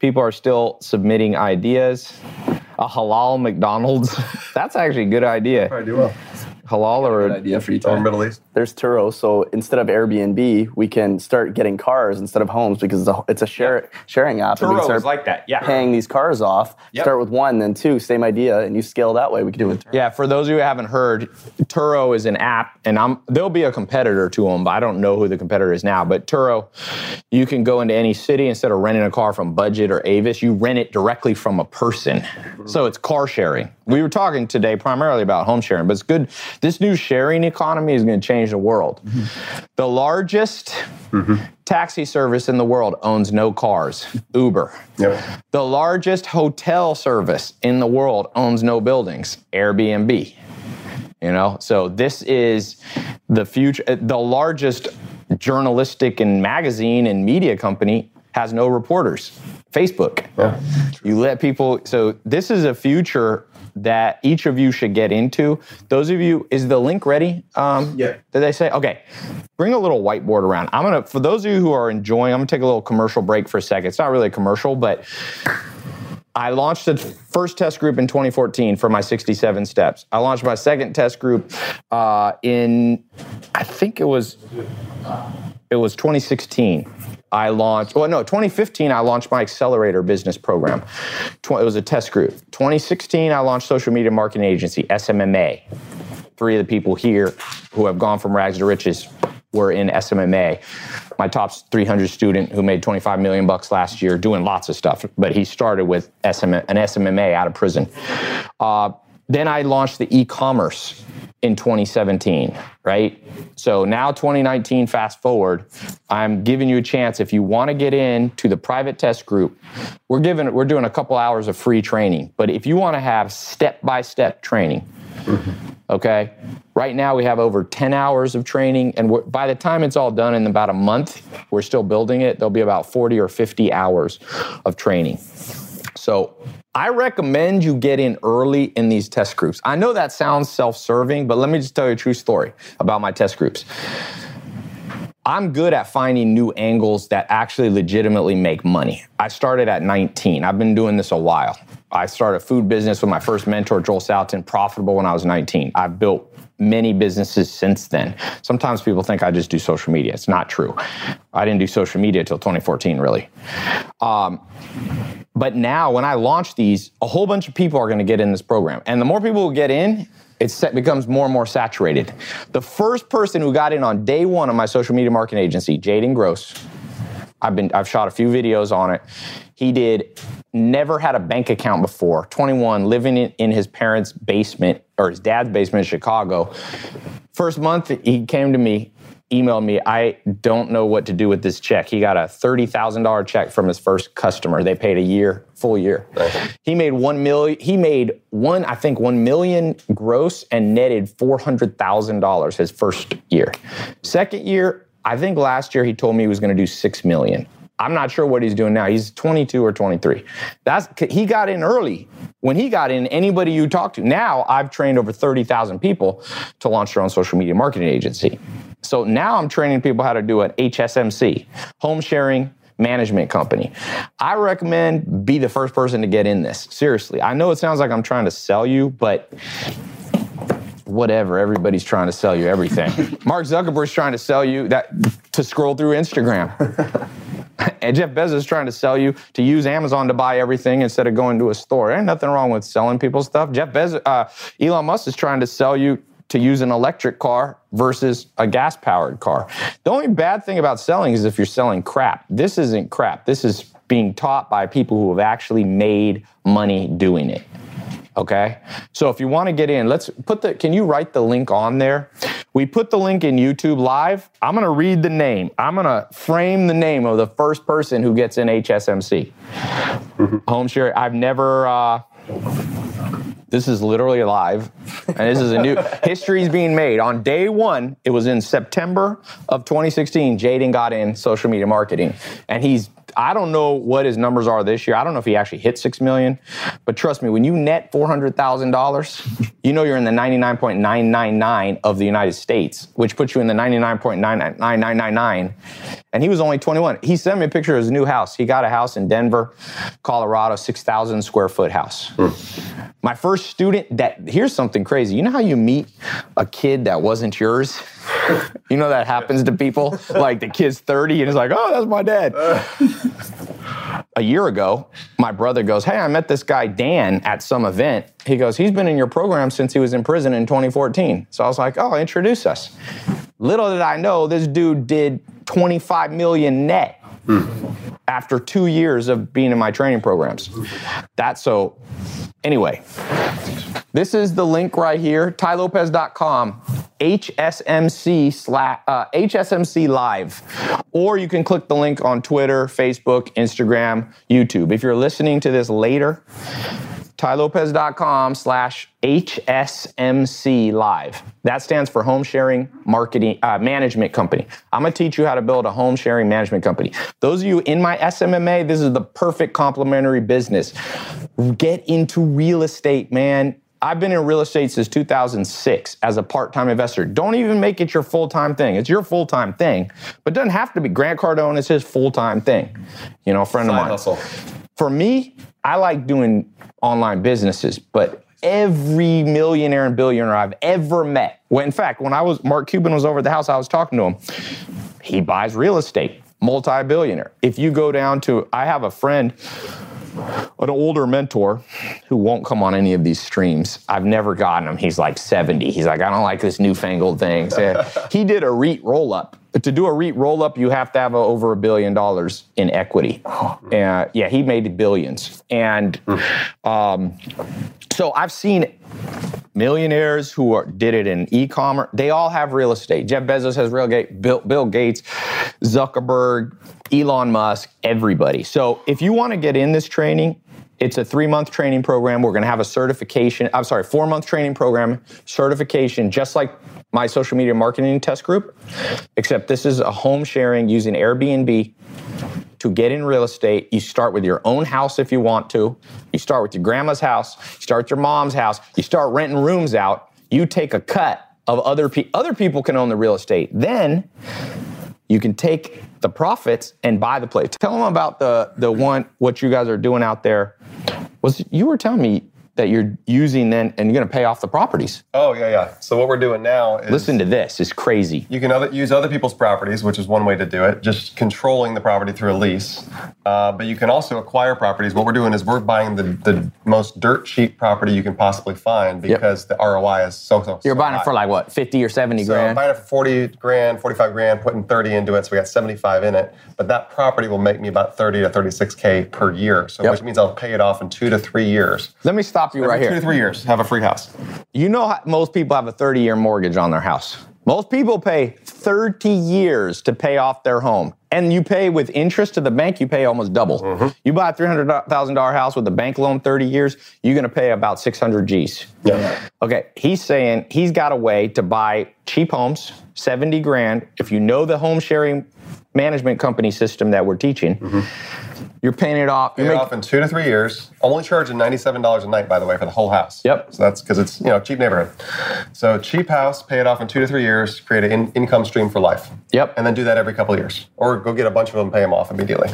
Speaker 3: People are still submitting ideas. A halal McDonald's. That's actually a good idea.
Speaker 4: I do well.
Speaker 3: Halal or
Speaker 5: idea for you,
Speaker 4: Or Middle East.
Speaker 5: There's Turo, so instead of Airbnb, we can start getting cars instead of homes because it's a, it's a share, sharing app. and we can
Speaker 3: Turo
Speaker 5: start
Speaker 3: is like that, yeah.
Speaker 5: Paying these cars off.
Speaker 3: Yep.
Speaker 5: Start with one, then two, same idea, and you scale that way. We can do it. with Turo.
Speaker 3: Yeah, for those of you who haven't heard, Turo is an app, and I'm there'll be a competitor to them, but I don't know who the competitor is now. But Turo, you can go into any city instead of renting a car from Budget or Avis, you rent it directly from a person. Mm-hmm. So it's car sharing. We were talking today primarily about home sharing, but it's good. This new sharing economy is going to change the world. The largest taxi service in the world owns no cars, Uber.
Speaker 4: Yep.
Speaker 3: The largest hotel service in the world owns no buildings, Airbnb. You know, so this is the future. uh, The largest journalistic and magazine and media company has no reporters, Facebook. You let people, so this is a future that each of you should get into. Those of you, is the link ready? Um,
Speaker 2: Yeah.
Speaker 3: Did they say? Okay. Bring a little whiteboard around. I'm going to, for those of you who are enjoying, I'm going to take a little commercial break for a second. It's not really a commercial, but I launched the first test group in 2014 for my 67 steps. I launched my second test group uh, in, I think it was, it was 2016. I launched, well, no, 2015, I launched my accelerator business program. It was a test group. 2016, I launched social media marketing agency, SMMA. Three of the people here who have gone from rags to riches were in SMMA. My top 300 student who made 25 million bucks last year doing lots of stuff, but he started with SM, an SMMA out of prison. Uh, then I launched the e-commerce in 2017, right? So now 2019, fast forward, I'm giving you a chance if you want to get in to the private test group. We're giving we're doing a couple hours of free training, but if you want to have step-by-step training, okay? Right now we have over 10 hours of training and by the time it's all done in about a month, we're still building it, there'll be about 40 or 50 hours of training. So I recommend you get in early in these test groups. I know that sounds self serving, but let me just tell you a true story about my test groups. I'm good at finding new angles that actually legitimately make money. I started at 19. I've been doing this a while. I started a food business with my first mentor, Joel Salatin, profitable when I was 19. I've built many businesses since then. Sometimes people think I just do social media. It's not true. I didn't do social media until 2014, really. Um, but now, when I launch these, a whole bunch of people are going to get in this program. And the more people who get in, it becomes more and more saturated. The first person who got in on day one of my social media marketing agency, Jaden Gross, I've been I've shot a few videos on it. He did never had a bank account before. 21, living in, in his parents' basement or his dad's basement in Chicago. First month, he came to me, emailed me. I don't know what to do with this check. He got a thirty thousand dollar check from his first customer. They paid a year, full year. He made one million. He made one, I think, one million gross and netted four hundred thousand dollars his first year. Second year, I think last year he told me he was going to do six million. I'm not sure what he's doing now. He's 22 or 23. That's he got in early. When he got in, anybody you talk to. Now I've trained over 30,000 people to launch their own social media marketing agency. So now I'm training people how to do an HSMC, home sharing management company. I recommend be the first person to get in this. Seriously. I know it sounds like I'm trying to sell you, but whatever. Everybody's trying to sell you everything. Mark Zuckerberg's trying to sell you that to scroll through Instagram. and Jeff Bezos is trying to sell you to use Amazon to buy everything instead of going to a store. There ain't nothing wrong with selling people stuff. Jeff Bezos, uh, Elon Musk is trying to sell you to use an electric car versus a gas powered car. The only bad thing about selling is if you're selling crap. This isn't crap. This is being taught by people who have actually made money doing it. Okay? So if you want to get in, let's put the can you write the link on there? We put the link in YouTube live. I'm going to read the name. I'm going to frame the name of the first person who gets in HSMC. Home share. I've never uh, this is literally live, and this is a new history is being made. On day one, it was in September of 2016. Jaden got in social media marketing, and he's I don't know what his numbers are this year. I don't know if he actually hit six million, but trust me, when you net four hundred thousand dollars, you know you're in the ninety nine point nine nine nine of the United States, which puts you in the ninety nine point nine nine nine nine nine. And he was only twenty one. He sent me a picture of his new house. He got a house in Denver, Colorado, six thousand square foot house. My first student. That here's something crazy. You know how you meet a kid that wasn't yours. You know that happens to people. Like the kid's 30 and it's like, oh, that's my dad. a year ago, my brother goes, Hey, I met this guy, Dan, at some event. He goes, He's been in your program since he was in prison in 2014. So I was like, Oh, introduce us. Little did I know, this dude did 25 million net after two years of being in my training programs. That's so, anyway, this is the link right here, tailopez.com, HSMC, slash, uh, HSMC Live. Or you can click the link on Twitter, Facebook, Instagram, YouTube. If you're listening to this later, tailopez.com slash HSMC Live. That stands for Home Sharing Marketing uh, Management Company. I'm gonna teach you how to build a home sharing management company. Those of you in my SMMA, this is the perfect complementary business. Get into real estate, man. I've been in real estate since 2006 as a part-time investor. Don't even make it your full-time thing. It's your full-time thing, but it doesn't have to be. Grant Cardone is his full-time thing. You know, a friend of
Speaker 4: Side
Speaker 3: mine.
Speaker 4: hustle.
Speaker 3: For me, I like doing online businesses, but every millionaire and billionaire I've ever met, well, in fact, when I was Mark Cuban was over at the house, I was talking to him. He buys real estate, multi-billionaire. If you go down to, I have a friend an older mentor who won't come on any of these streams. I've never gotten him. He's like 70. He's like, I don't like this newfangled thing. So he did a REIT roll up. But to do a REIT roll up, you have to have over a billion dollars in equity. Uh, yeah, he made billions. And um, so I've seen millionaires who are, did it in e-commerce. They all have real estate. Jeff Bezos has real estate. Bill, Bill Gates, Zuckerberg, Elon Musk, everybody. So if you want to get in this training, it's a three month training program. We're going to have a certification. I'm sorry, four month training program, certification, just like my social media marketing test group, except this is a home sharing using Airbnb to get in real estate, you start with your own house if you want to. You start with your grandma's house, you start your mom's house, you start renting rooms out. You take a cut of other people. Other people can own the real estate. Then you can take the profits and buy the place. Tell them about the the one what you guys are doing out there. Was you were telling me that you're using then, and you're going to pay off the properties.
Speaker 4: Oh yeah, yeah. So what we're doing now is
Speaker 3: Listen to this, it's crazy.
Speaker 4: You can other, use other people's properties, which is one way to do it, just controlling the property through a lease. Uh, but you can also acquire properties. What we're doing is we're buying the, the most dirt cheap property you can possibly find because the ROI is so so.
Speaker 3: You're buying
Speaker 4: high.
Speaker 3: it for like what, 50 or 70
Speaker 4: So
Speaker 3: grand?
Speaker 4: buying it for 40 grand, 45 grand, putting 30 into it, so we got 75 in it. But that property will make me about 30 to 36k per year, so
Speaker 3: Yep.
Speaker 4: which means I'll pay it off in two to three years.
Speaker 3: Let me stop you right
Speaker 4: Every
Speaker 3: here.
Speaker 4: Two to three years, have a free house.
Speaker 3: You know how most people have a 30 year mortgage on their house. Most people pay 30 years to pay off their home. And you pay with interest to the bank, you pay almost double.
Speaker 4: Mm-hmm.
Speaker 3: You buy a $300,000 house with a bank loan 30 years, you're gonna pay about 600 G's.
Speaker 4: Yeah.
Speaker 3: Okay, he's saying he's got a way to buy cheap homes, 70 grand. If you know the home sharing management company system that we're teaching, you're paying it off.
Speaker 4: Pay
Speaker 3: You
Speaker 4: it
Speaker 3: make-
Speaker 4: off in two to three years. Only charging ninety-seven dollars a night, by the way, for the whole house.
Speaker 3: Yep.
Speaker 4: So that's because it's you know cheap neighborhood. So cheap house, pay it off in two to three years, create an in- income stream for life.
Speaker 3: Yep.
Speaker 4: And then do that every couple of years, or go get a bunch of them, pay them off immediately.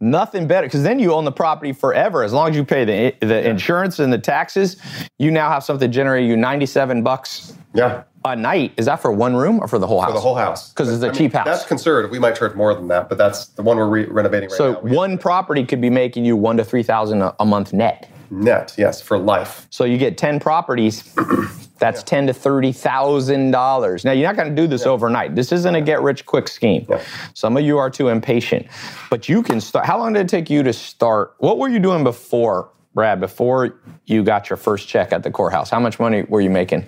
Speaker 3: Nothing better, because then you own the property forever. As long as you pay the the insurance and the taxes, you now have something generating you 97 bucks
Speaker 4: Yeah.
Speaker 3: A night. Is that for one room or for the whole house?
Speaker 4: For the whole house,
Speaker 3: because it's a
Speaker 4: I mean,
Speaker 3: cheap house.
Speaker 4: That's conservative. We might charge more than that, but that's the one we're re- renovating right
Speaker 3: So
Speaker 4: now. We-
Speaker 3: one property could be making you one to three thousand a month net.
Speaker 4: net, yes, for life.
Speaker 3: So you get 10 properties. That's ten to thirty thousand dollars. Now you're not going to do this overnight. This isn't a get rich quick scheme.
Speaker 4: Yeah.
Speaker 3: Some of you are too impatient, but you can start. How long did it take you to start? What were you doing before, Brad? Before you got your first check at the courthouse, how much money were you making?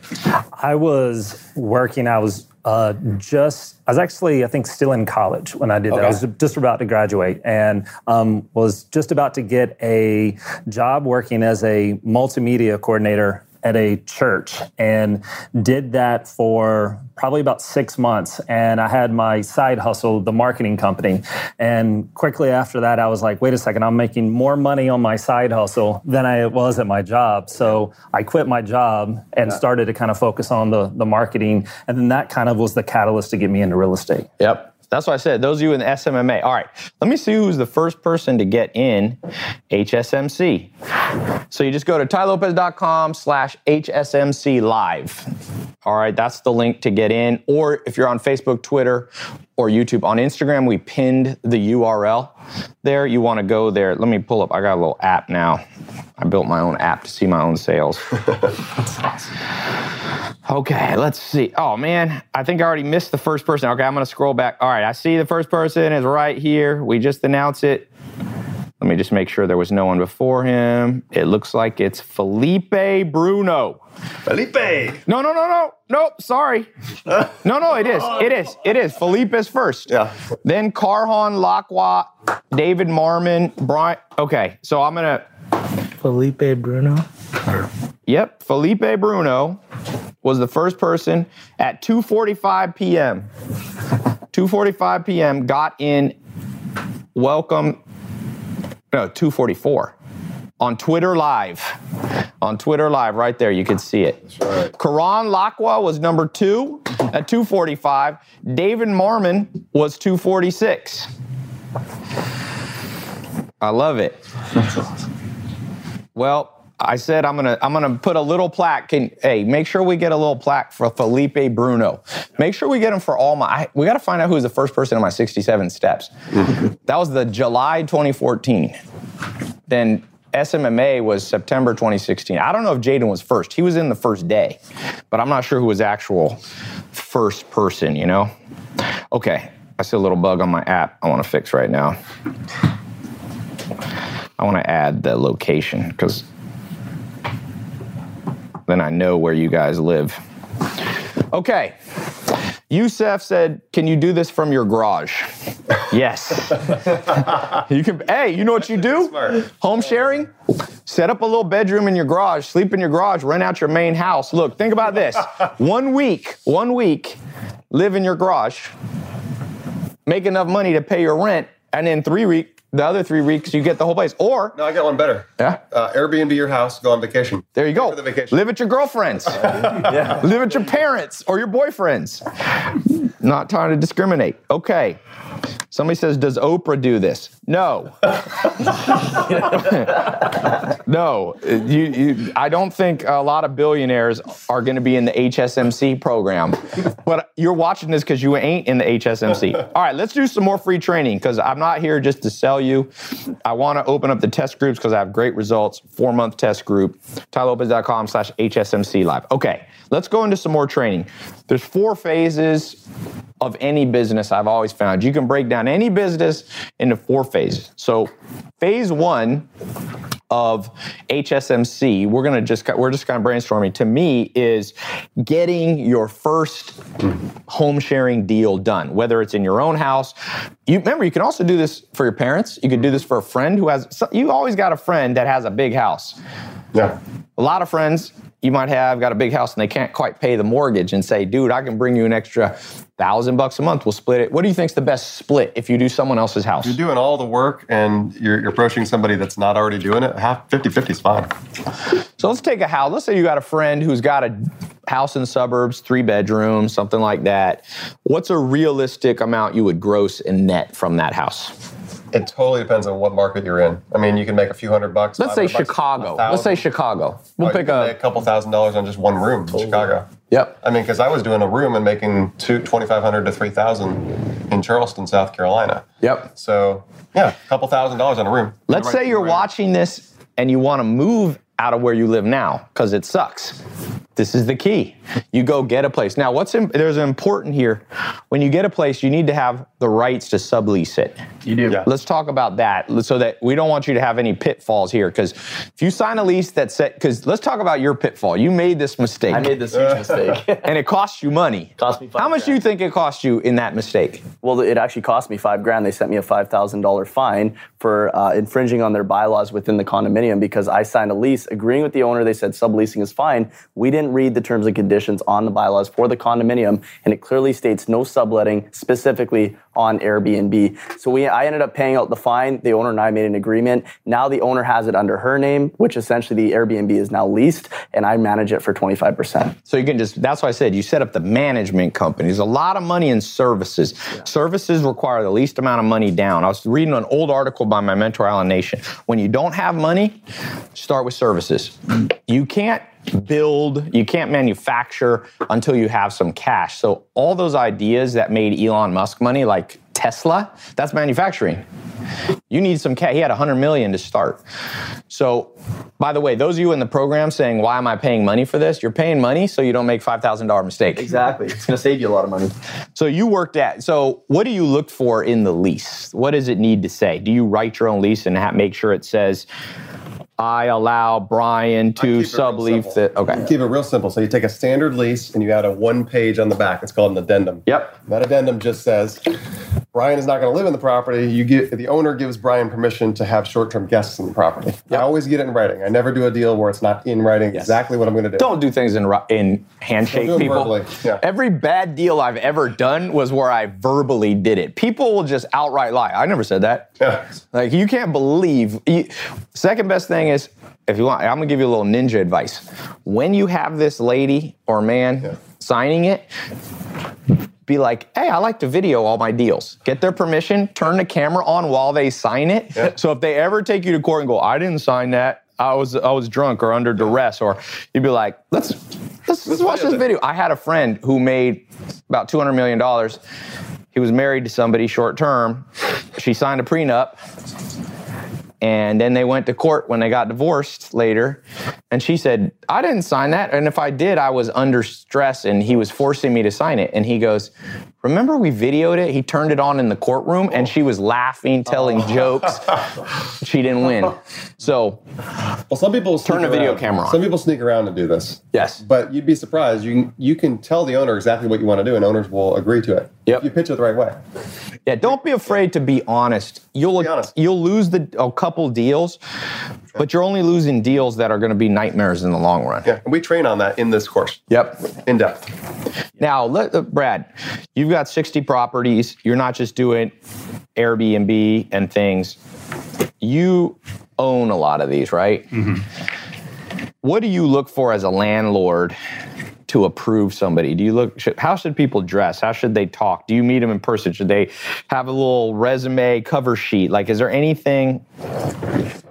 Speaker 1: I was working. I was uh, just. I was actually, I think, still in college when I did that. I was just about to graduate and um, was just about to get a job working as a multimedia coordinator at a church and did that for probably about six months. And I had my side hustle, the marketing company. And quickly after that, I was like, wait a second, I'm making more money on my side hustle than I was at my job. So I quit my job and started to kind of focus on the, the marketing. And then that kind of was the catalyst to get me into real estate.
Speaker 3: Yep. That's what I said. Those of you in the SMMA. All right. Let me see who's the first person to get in HSMC. So you just go to tailopez.com slash HSMC live. All right. That's the link to get in. Or if you're on Facebook, Twitter, or YouTube, on Instagram, we pinned the URL there. You want to go there. Let me pull up. I got a little app now. I built my own app to see my own sales. Okay, let's see. Oh man, I think I already missed the first person. Okay, I'm gonna scroll back. All right, I see the first person is right here. We just announced it. Let me just make sure there was no one before him. It looks like it's Felipe Bruno.
Speaker 4: Felipe.
Speaker 3: No, no, no, no, nope. Sorry. No, no, it is. It is. It is. Felipe is first.
Speaker 4: Yeah.
Speaker 3: Then Karan Lakwa, David Marmon, Brian. Okay, so I'm gonna.
Speaker 6: Felipe Bruno.
Speaker 3: Yep, Felipe Bruno was the first person at 2:45 p.m. 2:45 p.m. got in. Welcome. No, 2:44 on Twitter Live. On Twitter Live, right there, you can see it.
Speaker 4: That's right.
Speaker 3: Karan Lakwa was number two at 2:45. David Marmon was 2:46. I love it. Well, I said I'm gonna I'm gonna put a little plaque. Can hey, make sure we get a little plaque for Felipe Bruno. Make sure we get him for all my. I, we got to find out who's the first person in my 67 steps. that was the July 2014. Then SMMA was September 2016. I don't know if Jaden was first. He was in the first day, but I'm not sure who was actual first person. You know. Okay, I see a little bug on my app. I want to fix right now. I want to add the location because then I know where you guys live. Okay. Yusef said, Can you do this from your garage? yes. you can hey, you know what you do?
Speaker 4: Smart.
Speaker 3: Home sharing? Set up a little bedroom in your garage, sleep in your garage, rent out your main house. Look, think about this. one week, one week, live in your garage, make enough money to pay your rent, and then three weeks, the other three weeks, you get the whole place. Or
Speaker 4: No, I got one better.
Speaker 3: Yeah.
Speaker 4: Uh, Airbnb your house, go on vacation.
Speaker 3: There you go.
Speaker 4: for the vacation.
Speaker 3: Live at your girlfriend's. yeah. Live at your parents or your boyfriend's. Not trying to discriminate. Okay. Somebody says, Does Oprah do this? No. no. You, you, I don't think a lot of billionaires are going to be in the HSMC program. But you're watching this because you ain't in the HSMC. All right, let's do some more free training because I'm not here just to sell you. I want to open up the test groups because I have great results. Four month test group, tailopez.com slash HSMC live. Okay, let's go into some more training. There's four phases of any business I've always found. You can break down any business into four phases. So, phase one of HSMC, we're gonna just we're just kind of brainstorming. To me, is getting your first home sharing deal done, whether it's in your own house. You remember, you can also do this for your parents. You could do this for a friend who has. You always got a friend that has a big house.
Speaker 4: Yeah.
Speaker 3: A lot of friends you might have got a big house and they can't quite pay the mortgage and say, dude, I can bring you an extra thousand bucks a month. We'll split it. What do you think's the best split if you do someone else's house?
Speaker 4: You're doing all the work and you're, you're approaching somebody that's not already doing it. Half 50 50 is fine.
Speaker 3: So let's take a house. Let's say you got a friend who's got a house in the suburbs, three bedrooms, something like that. What's a realistic amount you would gross and net from that house?
Speaker 4: It totally depends on what market you're in. I mean, you can make a few hundred bucks.
Speaker 3: Let's say
Speaker 4: bucks,
Speaker 3: Chicago. Let's say. Chicago. We'll
Speaker 4: Oh, you
Speaker 3: pick
Speaker 4: can
Speaker 3: a.
Speaker 4: make a couple thousand dollars on just one room in Chicago.
Speaker 3: Yep.
Speaker 4: I mean, because I was doing a room and making two, 2500 to 3000 in Charleston, South Carolina.
Speaker 3: Yep.
Speaker 4: So, yeah, a couple thousand dollars on a room.
Speaker 3: Let's
Speaker 4: Right-
Speaker 3: say you're
Speaker 4: right.
Speaker 3: watching this and you want to move out of where you live now because it sucks. This is the key. You go get a place. Now, what's in, there's important here. When you get a place, you need to have the rights to sublease it.
Speaker 5: You do.
Speaker 4: Yeah.
Speaker 3: Let's talk about that so that we don't want you to have any pitfalls here. Because if you sign a lease that said, because let's talk about your pitfall. You made this mistake.
Speaker 5: I made this huge mistake.
Speaker 3: and it cost you money.
Speaker 5: Cost me five
Speaker 3: How much do you think it cost you in that mistake?
Speaker 5: Well, it actually cost me five grand. They sent me a five thousand dollar fine for uh, infringing on their bylaws within the condominium because I signed a lease agreeing with the owner. They said subleasing is fine. We didn't read the terms and conditions on the bylaws for the condominium, and it clearly states no subletting specifically on Airbnb. So we, I ended up paying out the fine. The owner and I made an agreement. Now the owner has it under her name, which essentially the Airbnb is now leased, and I manage it for twenty five percent.
Speaker 3: So you can just, that's why I said you set up the management company. There's a lot of money in services. Services require the least amount of money down. I was reading an old article by my mentor, Allan Nation. When you don't have money, start with services. You can't build, you can't manufacture until you have some cash. So all those ideas that made Elon Musk money, like Tesla, that's manufacturing. You need some cash. He had 100 million to start. So, by the way, those of you in the program saying, "Why am I paying money for this?" You're paying money so you don't make five thousand dollar mistake.
Speaker 5: Exactly. It's going to save you a lot of money.
Speaker 3: So you worked at. So what do you look for in the lease? What does it need to say? Do you write your own lease and make sure it says, "I allow Brian to
Speaker 4: keep it
Speaker 3: sublease Okay.
Speaker 4: Keep it real simple. So you take a standard lease and you add a one page on the back. It's called an addendum.
Speaker 3: Yep.
Speaker 4: That addendum just says Brian is not going to live in the property. You get the owner gives Brian permission to have short term guests in the property. I always get it in writing. I never do a deal where it's not in writing exactly what I'm going to do.
Speaker 3: Don't do things in in handshake,
Speaker 4: do
Speaker 3: people.
Speaker 4: verbally, yeah.
Speaker 3: Every bad deal I've ever done was where I verbally did it. People will just outright lie. I never said that.
Speaker 4: Yeah.
Speaker 3: Like you can't believe. You, second best thing is if you want. I'm gonna give you a little ninja advice. When you have this lady or man
Speaker 4: Yeah.
Speaker 3: signing it. Be like, hey, I like to video all my deals. Get their permission, turn the camera on while they sign it.
Speaker 4: Yeah.
Speaker 3: So if they ever take you to court and go, I didn't sign that, I was I was drunk or under duress, or you'd be like, let's let's, let's watch this
Speaker 4: this.
Speaker 3: video. I had a friend who made about two hundred million dollars. He was married to somebody short term. She signed a prenup. And then they went to court when they got divorced later. And she said, I didn't sign that. And if I did, I was under stress and he was forcing me to sign it. And he goes, Remember we videoed it? He turned it on in the courtroom and she was laughing, telling oh. jokes. She didn't win. So,
Speaker 4: Well, some people
Speaker 3: Turn the video camera on.
Speaker 4: Some people sneak around and do this.
Speaker 3: yes.
Speaker 4: But you'd be surprised. You can, you can tell the owner exactly what you want to do, and owners will agree to it.
Speaker 3: Yep.
Speaker 4: If you pitch it the right way.
Speaker 3: Yeah, don't be afraid to be honest. You'll
Speaker 4: Be honest.
Speaker 3: you'll lose the oh, a couple deals, but you're only losing deals that are going to be nightmares in the long run.
Speaker 4: Yeah. And we train on that in this course,
Speaker 3: Yep.
Speaker 4: in depth.
Speaker 3: Now, let, uh, Brad, you've got 60 properties. You're not just doing Airbnb and things. You own a lot of these, right? What do you look for as a landlord to approve somebody? Do you look? Should, how should people dress? How should they talk? Do you meet them in person? Should they have a little resume cover sheet? Like, is there anything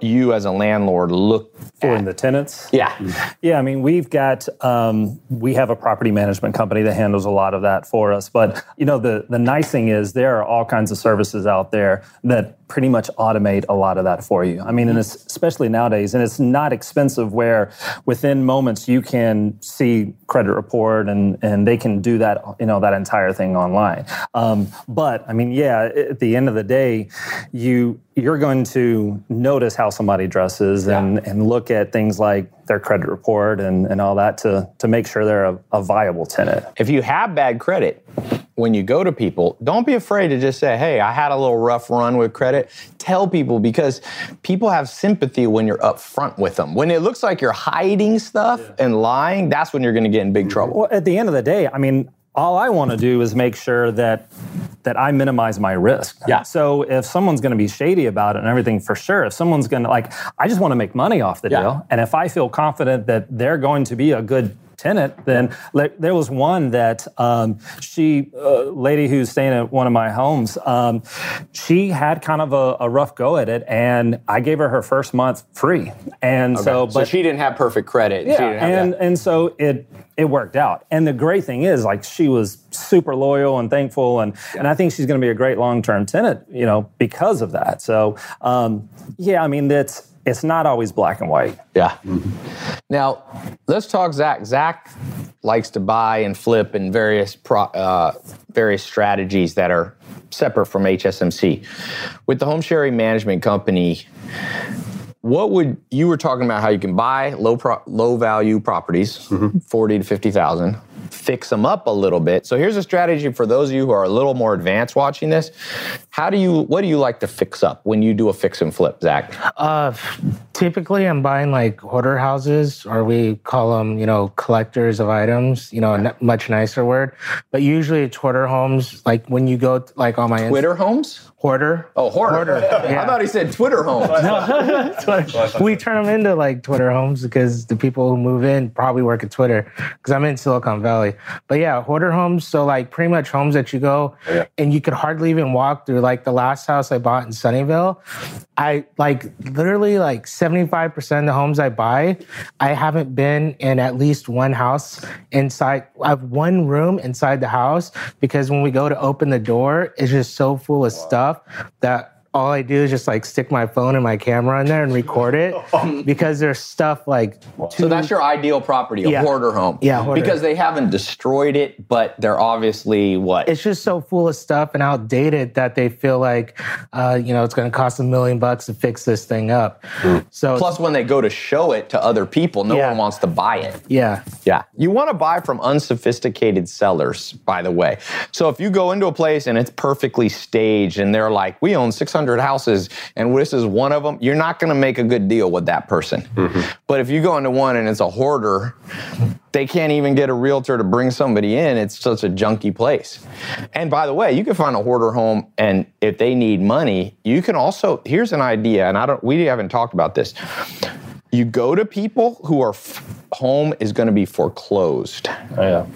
Speaker 3: you as a landlord look
Speaker 1: For in the tenants?
Speaker 3: Yeah.
Speaker 1: Yeah, I mean, we've got um, we have a property management company that handles a lot of that for us. But you know, the the nice thing is there are all kinds of services out there that pretty much automate a lot of that for you. I mean, and it's especially nowadays, and it's not expensive. Where within moments you can see credit report and and they can do that you know that entire thing online. Um, but I mean, yeah, at the end of the day, you you're going to notice how somebody dresses and, and look at things like their credit report and, and all that to, to make sure they're a, a viable tenant.
Speaker 3: If you have bad credit, when you go to people, don't be afraid to just say, Hey, I had a little rough run with credit. Tell people because people have sympathy when you're upfront with them. When it looks like you're hiding stuff and lying, that's when you're going to get in big mm-hmm. trouble.
Speaker 1: Well, at the end of the day, I mean, all I want to do is make sure that that I minimize my risk.
Speaker 3: Yeah.
Speaker 1: So if someone's going to be shady about it and everything, for sure. If someone's going to like, I just want to make money off the
Speaker 3: Yeah.
Speaker 1: deal, and if I feel confident that they're going to be a good tenant, then like, there was one that um, she, uh, lady who's staying at one of my homes, um, she had kind of a, a rough go at it, and I gave her her first month free, and so
Speaker 3: so
Speaker 1: but
Speaker 3: she didn't have perfect credit. She
Speaker 1: yeah,
Speaker 3: didn't have
Speaker 1: and
Speaker 3: that.
Speaker 1: and so it it worked out. And the great thing is, like, she was super loyal and thankful, and and I think she's going to be a great long term tenant, you know, because of that. So, um, yeah, I mean, it's it's not always black and white.
Speaker 3: Yeah. Now, let's talk Zach. Zach likes to buy and flip in various pro, uh, various strategies that are separate from HSMC. With the home sharing management company, what would you were talking about how you can buy low pro, low value properties, forty to fifty thousand, fix them up a little bit. So here's a strategy for those of you who are a little more advanced watching this. How do you what do you like to fix up when you do a fix and flip, Zach?
Speaker 6: Uh, typically, I'm buying like hoarder houses, or we call them, you know, collectors of items. You know, a n- much nicer word. But usually, it's hoarder homes. Like when you go, like on my Inst-
Speaker 3: Twitter homes?
Speaker 6: hoarder.
Speaker 3: Oh, hoarder.
Speaker 6: Hoarder, yeah.
Speaker 3: I thought he said Twitter homes.
Speaker 6: we turn them into like Twitter homes because the people who move in probably work at Twitter because I'm in Silicon Valley. But yeah, hoarder homes. So like pretty much homes that you go and you could hardly even walk through. Like the last house I bought in Sunnyvale, I like literally like 75% of the homes I buy, I haven't been in at least one house inside. I have one room inside the house because when we go to open the door, it's just so full of stuff that all I do is just like stick my phone and my camera in there and record it because there's stuff like
Speaker 3: So that's your ideal property, a
Speaker 6: Yeah.
Speaker 3: hoarder home.
Speaker 6: Yeah, hoarder.
Speaker 3: Because they haven't destroyed it, but they're obviously what?
Speaker 6: it's just so full of stuff and outdated that they feel like uh, you know it's going to cost a million bucks to fix this thing up. So
Speaker 3: Plus, when they go to show it to other people, no
Speaker 6: Yeah.
Speaker 3: one wants to buy it.
Speaker 6: yeah,
Speaker 3: Yeah. You want to buy from unsophisticated sellers, by the way. So if you go into a place and it's perfectly staged and they're like, we own 600 houses and this is one of them, you're not going to make a good deal with that person. Mm-hmm. But if you go into one and it's a hoarder, they can't even get a realtor to bring somebody in. It's such a junky place. And by the way, you can find a hoarder home and if they need money, you can also, here's an idea, and I don't, we haven't talked about this you go to people who are home is going to be foreclosed
Speaker 1: Yeah.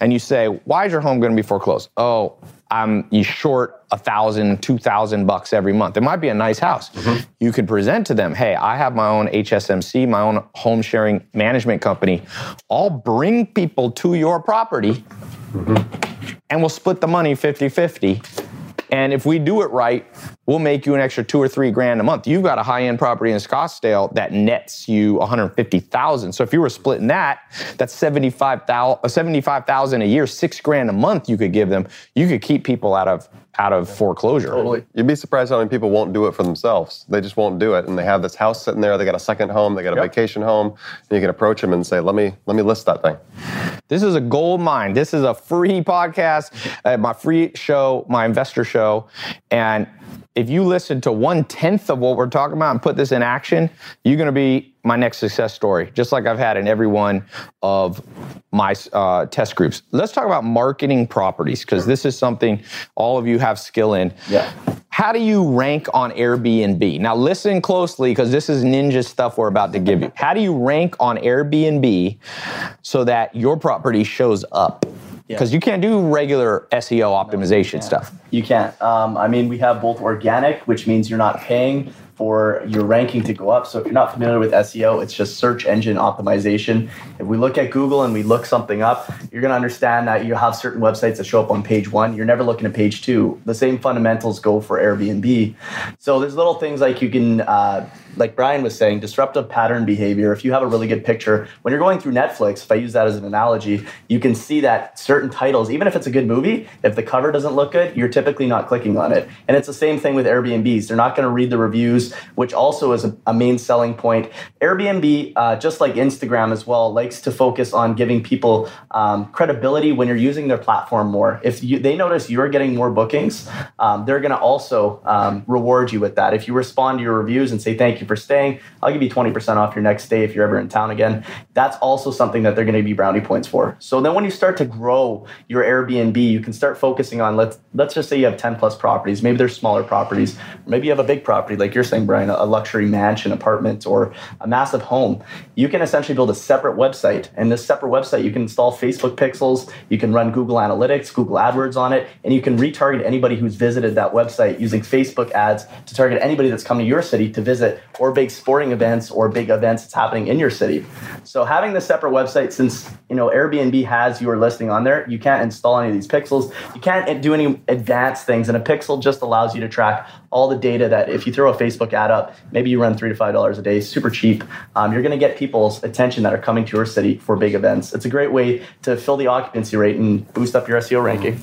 Speaker 3: and you say why is your home going to be foreclosed oh i'm you short a thousand two thousand bucks every month. It might be a nice house. Mm-hmm. You could present to them hey i have my own hsmc my own home sharing management company. I'll bring people to your property mm-hmm. and we'll split the money 50-50 and if we do it right, we'll make you an extra two or three grand a month. You've got a high-end property in Scottsdale that nets you 150,000. So if you were splitting that, that's 75,000 uh, 75,000 a year, six grand a month you could give them. You could keep people out of out of foreclosure.
Speaker 4: Totally. You'd be surprised how many people won't do it for themselves. They just won't do it, and they have this house sitting there. They got a second home. They got a Yep. vacation home. And you can approach them and say, "Let me let me list that thing."
Speaker 3: This is a gold mine. This is a free podcast, uh, my free show, my investor show. And if you listen to one tenth of what we're talking about and put this in action, you're going to be my next success story, just like I've had in every one of my uh, test groups. Let's talk about marketing properties because this is something all of you have skill in.
Speaker 5: Yeah.
Speaker 3: how do you rank on Airbnb? Now, listen closely because this is ninja stuff we're about to give you. How do you rank on Airbnb so that your property shows up? Because you can't do regular SEO optimization stuff.
Speaker 5: You can't. Um, I mean, we have both organic, which means you're not paying for your ranking to go up. So if you're not familiar with SEO, it's just search engine optimization. If we look at Google and we look something up, you're going to understand that you have certain websites that show up on page one. You're never looking at page two. The same fundamentals go for Airbnb. So there's little things like you can. Uh, like Brian was saying, disruptive pattern behavior. If you have a really good picture, when you're going through Netflix, if I use that as an analogy, you can see that certain titles, even if it's a good movie, if the cover doesn't look good, you're typically not clicking on it. And it's the same thing with Airbnbs. They're not going to read the reviews, which also is a, a main selling point. Airbnb, uh, just like Instagram as well, likes to focus on giving people um, credibility when you're using their platform more. If you, they notice you're getting more bookings, um, they're going to also um, reward you with that. If you respond to your reviews and say thank you for staying, I'll give you 20% off your next stay if you're ever in town again. That's also something that they're going to be brownie points for. So then when you start to grow your Airbnb, you can start focusing on let's let's just say you have 10 plus properties. Maybe they're smaller properties. Maybe you have a big property like you're saying, Brian, a luxury mansion, apartment, or a massive home. You can essentially build a separate website. And this separate website, you can install Facebook pixels, you can run Google Analytics, Google AdWords on it, and you can retarget anybody who's visited that website using Facebook ads to target anybody that's come to your city to visit or big sporting events or big events that's happening in your city. So having the separate website, since you know Airbnb has your listing on there, you can't install any of these pixels. You can't do any advanced things, and a pixel just allows you to track all the data that if you throw a Facebook ad up, maybe you run three to five dollars a day, super cheap. Um, you're going to get people's attention that are coming to your city for big events. It's a great way to fill the occupancy rate and boost up your SEO ranking.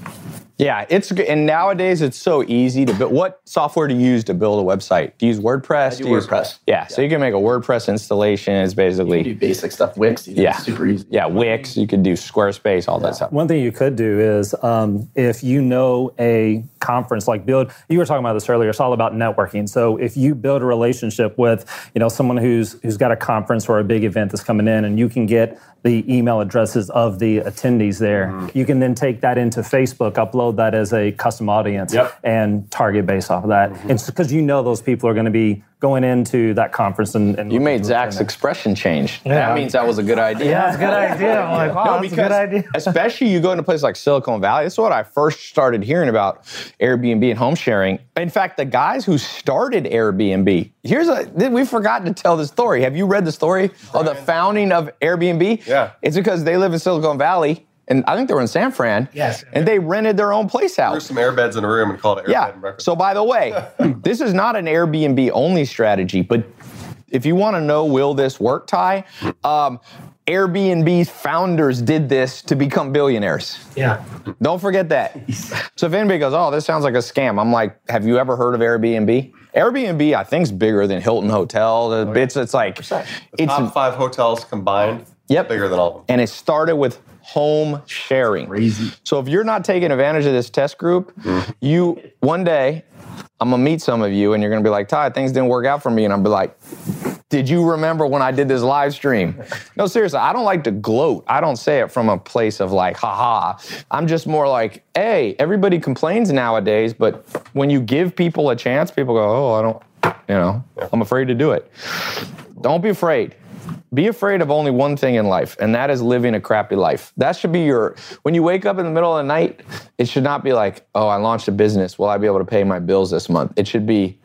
Speaker 3: Yeah, it's. And nowadays it's so easy to build. What software do you use to build a website? Do you use WordPress?
Speaker 5: I do
Speaker 3: you use-
Speaker 5: WordPress.
Speaker 3: yeah, so you can make a WordPress installation. It's basically
Speaker 5: You do basic stuff, Wix, you know,
Speaker 3: yeah,
Speaker 5: it's super easy.
Speaker 3: Yeah, Wix. You could do Squarespace, all that stuff.
Speaker 1: One thing you could do is um, if you know a conference like build you were talking about this earlier it's all about networking so if you build a relationship with you know someone who's who's got a conference or a big event that's coming in and you can get the email addresses of the attendees there you can then take that into facebook upload that as a custom audience
Speaker 4: Yep.
Speaker 1: and target based off of that mm-hmm. it's because you know those people are going to be going into that conference and, and
Speaker 3: You made Zach's
Speaker 1: attend.
Speaker 3: expression change.
Speaker 6: Yeah.
Speaker 3: That means that was a good idea.
Speaker 6: Yeah, it's a good idea. I'm like, wow, that's a good idea.
Speaker 3: especially you go into places like Silicon Valley. That's what I first started hearing about Airbnb and home sharing. In fact, the guys who started Airbnb, here's a we forgot to tell the story. Have you read the story of the founding of Airbnb?
Speaker 4: Yeah.
Speaker 3: It's because they live in Silicon Valley. And I think they were in San Fran.
Speaker 6: Yes.
Speaker 3: And they rented their own place out.
Speaker 4: Threw some air beds in a room and called it air
Speaker 3: Yeah. So by the way, this is not an Airbnb only strategy, but if you want to know will this work, Tai, um, Airbnb's founders did this to become billionaires.
Speaker 6: Yeah.
Speaker 3: Don't forget that. So if anybody goes, "Oh, this sounds like a scam," I'm like, "Have you ever heard of Airbnb?" Airbnb, I think, is bigger than Hilton Hotel. It's it's like it's
Speaker 4: Top five hotels combined.
Speaker 3: Yep.
Speaker 4: Bigger than all of them.
Speaker 3: and it started with home sharing.
Speaker 5: Crazy.
Speaker 3: So if you're not taking advantage of this test group, mm-hmm. you one day I'm gonna meet some of you and you're gonna be like, Tai, things didn't work out for me, and I'll be like, Did you remember when I did this live stream? No, seriously, I don't like to gloat. I don't say it from a place of like, haha. I'm just more like, hey, everybody complains nowadays, but when you give people a chance, people go, Oh, I don't, you know, I'm afraid to do it. Don't be afraid. Be afraid of only one thing in life, and that is living a crappy life. That should be your, when you wake up in the middle of the night, it should not be like, oh, I launched a business. Will I be able to pay my bills this month? It should be,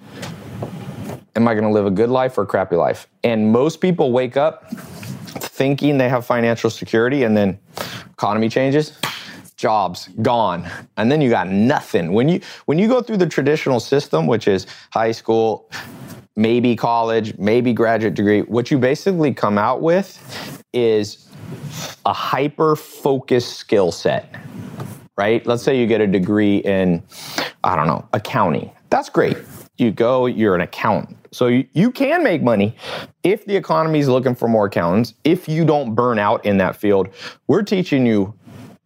Speaker 3: am I going to live a good life or a crappy life? And most people wake up thinking they have financial security, and then economy changes, jobs gone, and then you got nothing. When you when you go through the traditional system, which is high school, maybe college, maybe graduate degree, what you basically come out with is a hyper focused skill set. Right? Let's say you get a degree in, I don't know, accounting. That's great. You go, you're an accountant. So you, you can make money if the economy is looking for more accountants, if you don't burn out in that field. We're teaching you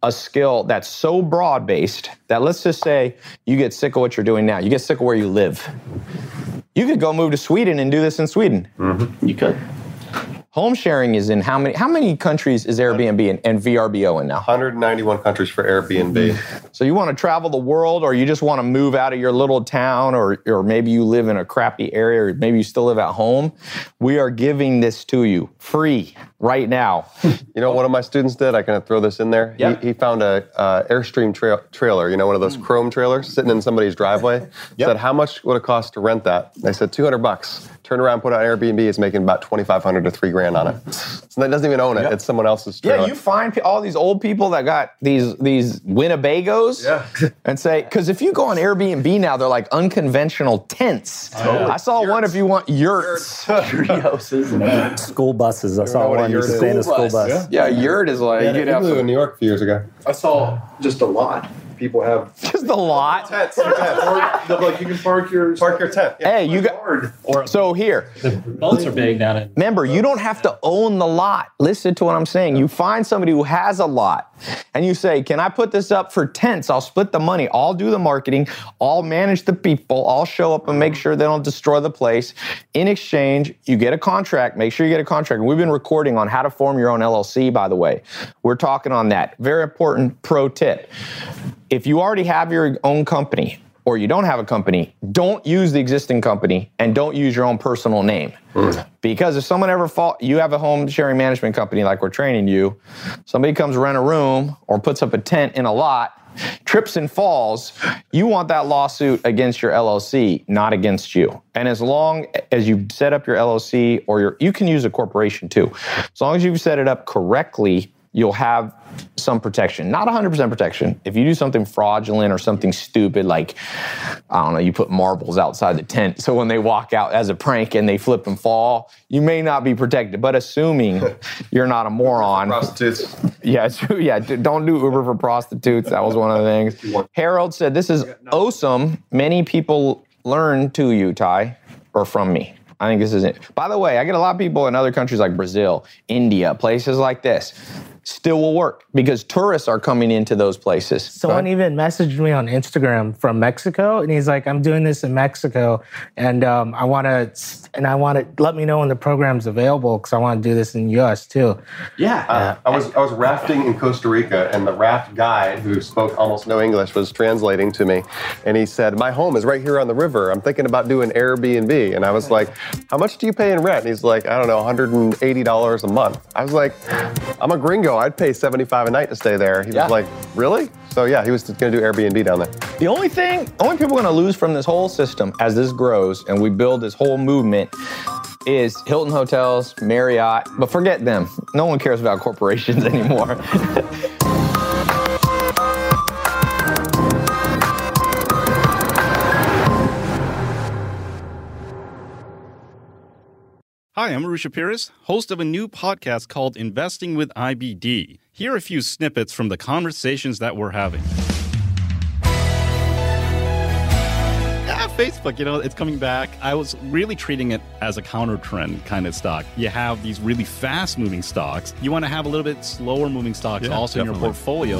Speaker 3: a skill that's so broad based that let's just say you get sick of what you're doing now, you get sick of where you live. You could go move to Sweden and do this in Sweden. Mm-hmm.
Speaker 5: You could.
Speaker 3: Home sharing is in how many how many countries is Airbnb and, and VRBO in now?
Speaker 4: 191 countries for Airbnb.
Speaker 3: So you want to travel the world, or you just want to move out of your little town, or or maybe you live in a crappy area, or maybe you still live at home. We are giving this to you free right now.
Speaker 4: You know, one of my students did. I kind of throw this in there.
Speaker 3: Yep.
Speaker 4: He, he found a uh, Airstream tra- trailer. You know, one of those Chrome trailers sitting in somebody's driveway. Said, how much would it cost to rent that? They said 200 bucks. Turn around, put it on Airbnb. Is making about 2,500 to three grand on it. So that doesn't even own it. It's someone else's trailer.
Speaker 3: Yeah, you find all these old people that got these these Winnebagos,
Speaker 4: Yeah.
Speaker 3: and say because if you go on Airbnb now, they're like unconventional tents. I saw one if you want yurts.
Speaker 1: School buses. I
Speaker 4: know
Speaker 1: saw
Speaker 4: what a
Speaker 1: one. You
Speaker 4: yurt
Speaker 1: could stay in a
Speaker 3: School
Speaker 1: school
Speaker 3: bus.
Speaker 1: bus.
Speaker 3: Yeah, yurt is like
Speaker 4: Yeah,
Speaker 3: you'd
Speaker 4: I
Speaker 3: have
Speaker 4: lived in New York a few years ago.
Speaker 2: I saw just a lot. People have
Speaker 3: just a lot.
Speaker 4: Tents, tents.
Speaker 2: like you can park your
Speaker 4: Park your tent. Yeah.
Speaker 3: Hey, you got.
Speaker 2: Or
Speaker 3: So here, The
Speaker 9: Boats are big down in.
Speaker 3: Remember, you don't have to own the lot. Listen to what I'm saying. You find somebody who has a lot and you say, Can I put this up for tents? I'll split the money. I'll do the marketing. I'll manage the people. I'll show up and make sure they don't destroy the place. In exchange, you get a contract. Make sure you get a contract. And we've been recording on how to form your own LLC, by the way. We're talking on that. Very important pro tip. If you already have your own company, or you don't have a company, don't use the existing company and don't use your own personal name. Hmm. Because if someone ever fall, you have a home sharing management company like we're training you, somebody comes rent a room or puts up a tent in a lot, trips and falls, you want that lawsuit against your LLC, not against you. And as long as you set up your LLC or your, you can use a corporation too. As long as you've set it up correctly, you'll have some protection. Not 100% protection. If you do something fraudulent or something stupid, like, I don't know, you put marbles outside the tent, so when they walk out as a prank and they flip and fall, you may not be protected. But assuming you're not a moron,
Speaker 4: Prostitutes.
Speaker 3: yeah. Yeah, don't do Uber for prostitutes. That was one of the things. Harold said, "This is awesome. Many people learn to you, Tai, or from me." I think this is it. By the way, I get a lot of people in other countries like Brazil, India, places like this. Still will work because tourists are coming into those places.
Speaker 6: Someone even messaged me on Instagram from Mexico, and he's like, "I'm doing this in Mexico, and um, I want to, and I want to let me know when the program's available because I want to do this in the U.S. too."
Speaker 3: Yeah.
Speaker 4: Uh, I was I was rafting in Costa Rica, and the raft guide, who spoke almost no English, was translating to me, and he said, "My home is right here on the river. I'm thinking about doing Airbnb." And I was like, "How much do you pay in rent?" And he's like, "I don't know, 180 dollars a month." I was like, "I'm a gringo. I'd pay 75 a night to stay there." He
Speaker 3: Yeah.
Speaker 4: was like, "Really?" So yeah, he was going to do Airbnb down there.
Speaker 3: The only thing, only people going to lose from this whole system as this grows and we build this whole movement is Hilton Hotels, Marriott, but forget them. No one cares about corporations anymore.
Speaker 7: Hi, I'm Arusha Pires, host of a new podcast called Investing with IBD. Here are a few snippets from the conversations that we're having. Yeah, Facebook, you know, it's coming back. I was really treating it as a counter trend kind of stock. You have these really fast moving stocks. You want to have a little bit slower moving stocks
Speaker 8: Yeah,
Speaker 7: also in your portfolio.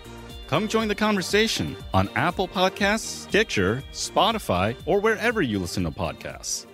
Speaker 7: Come join the conversation on Apple Podcasts, Stitcher, Spotify, or wherever you listen to podcasts.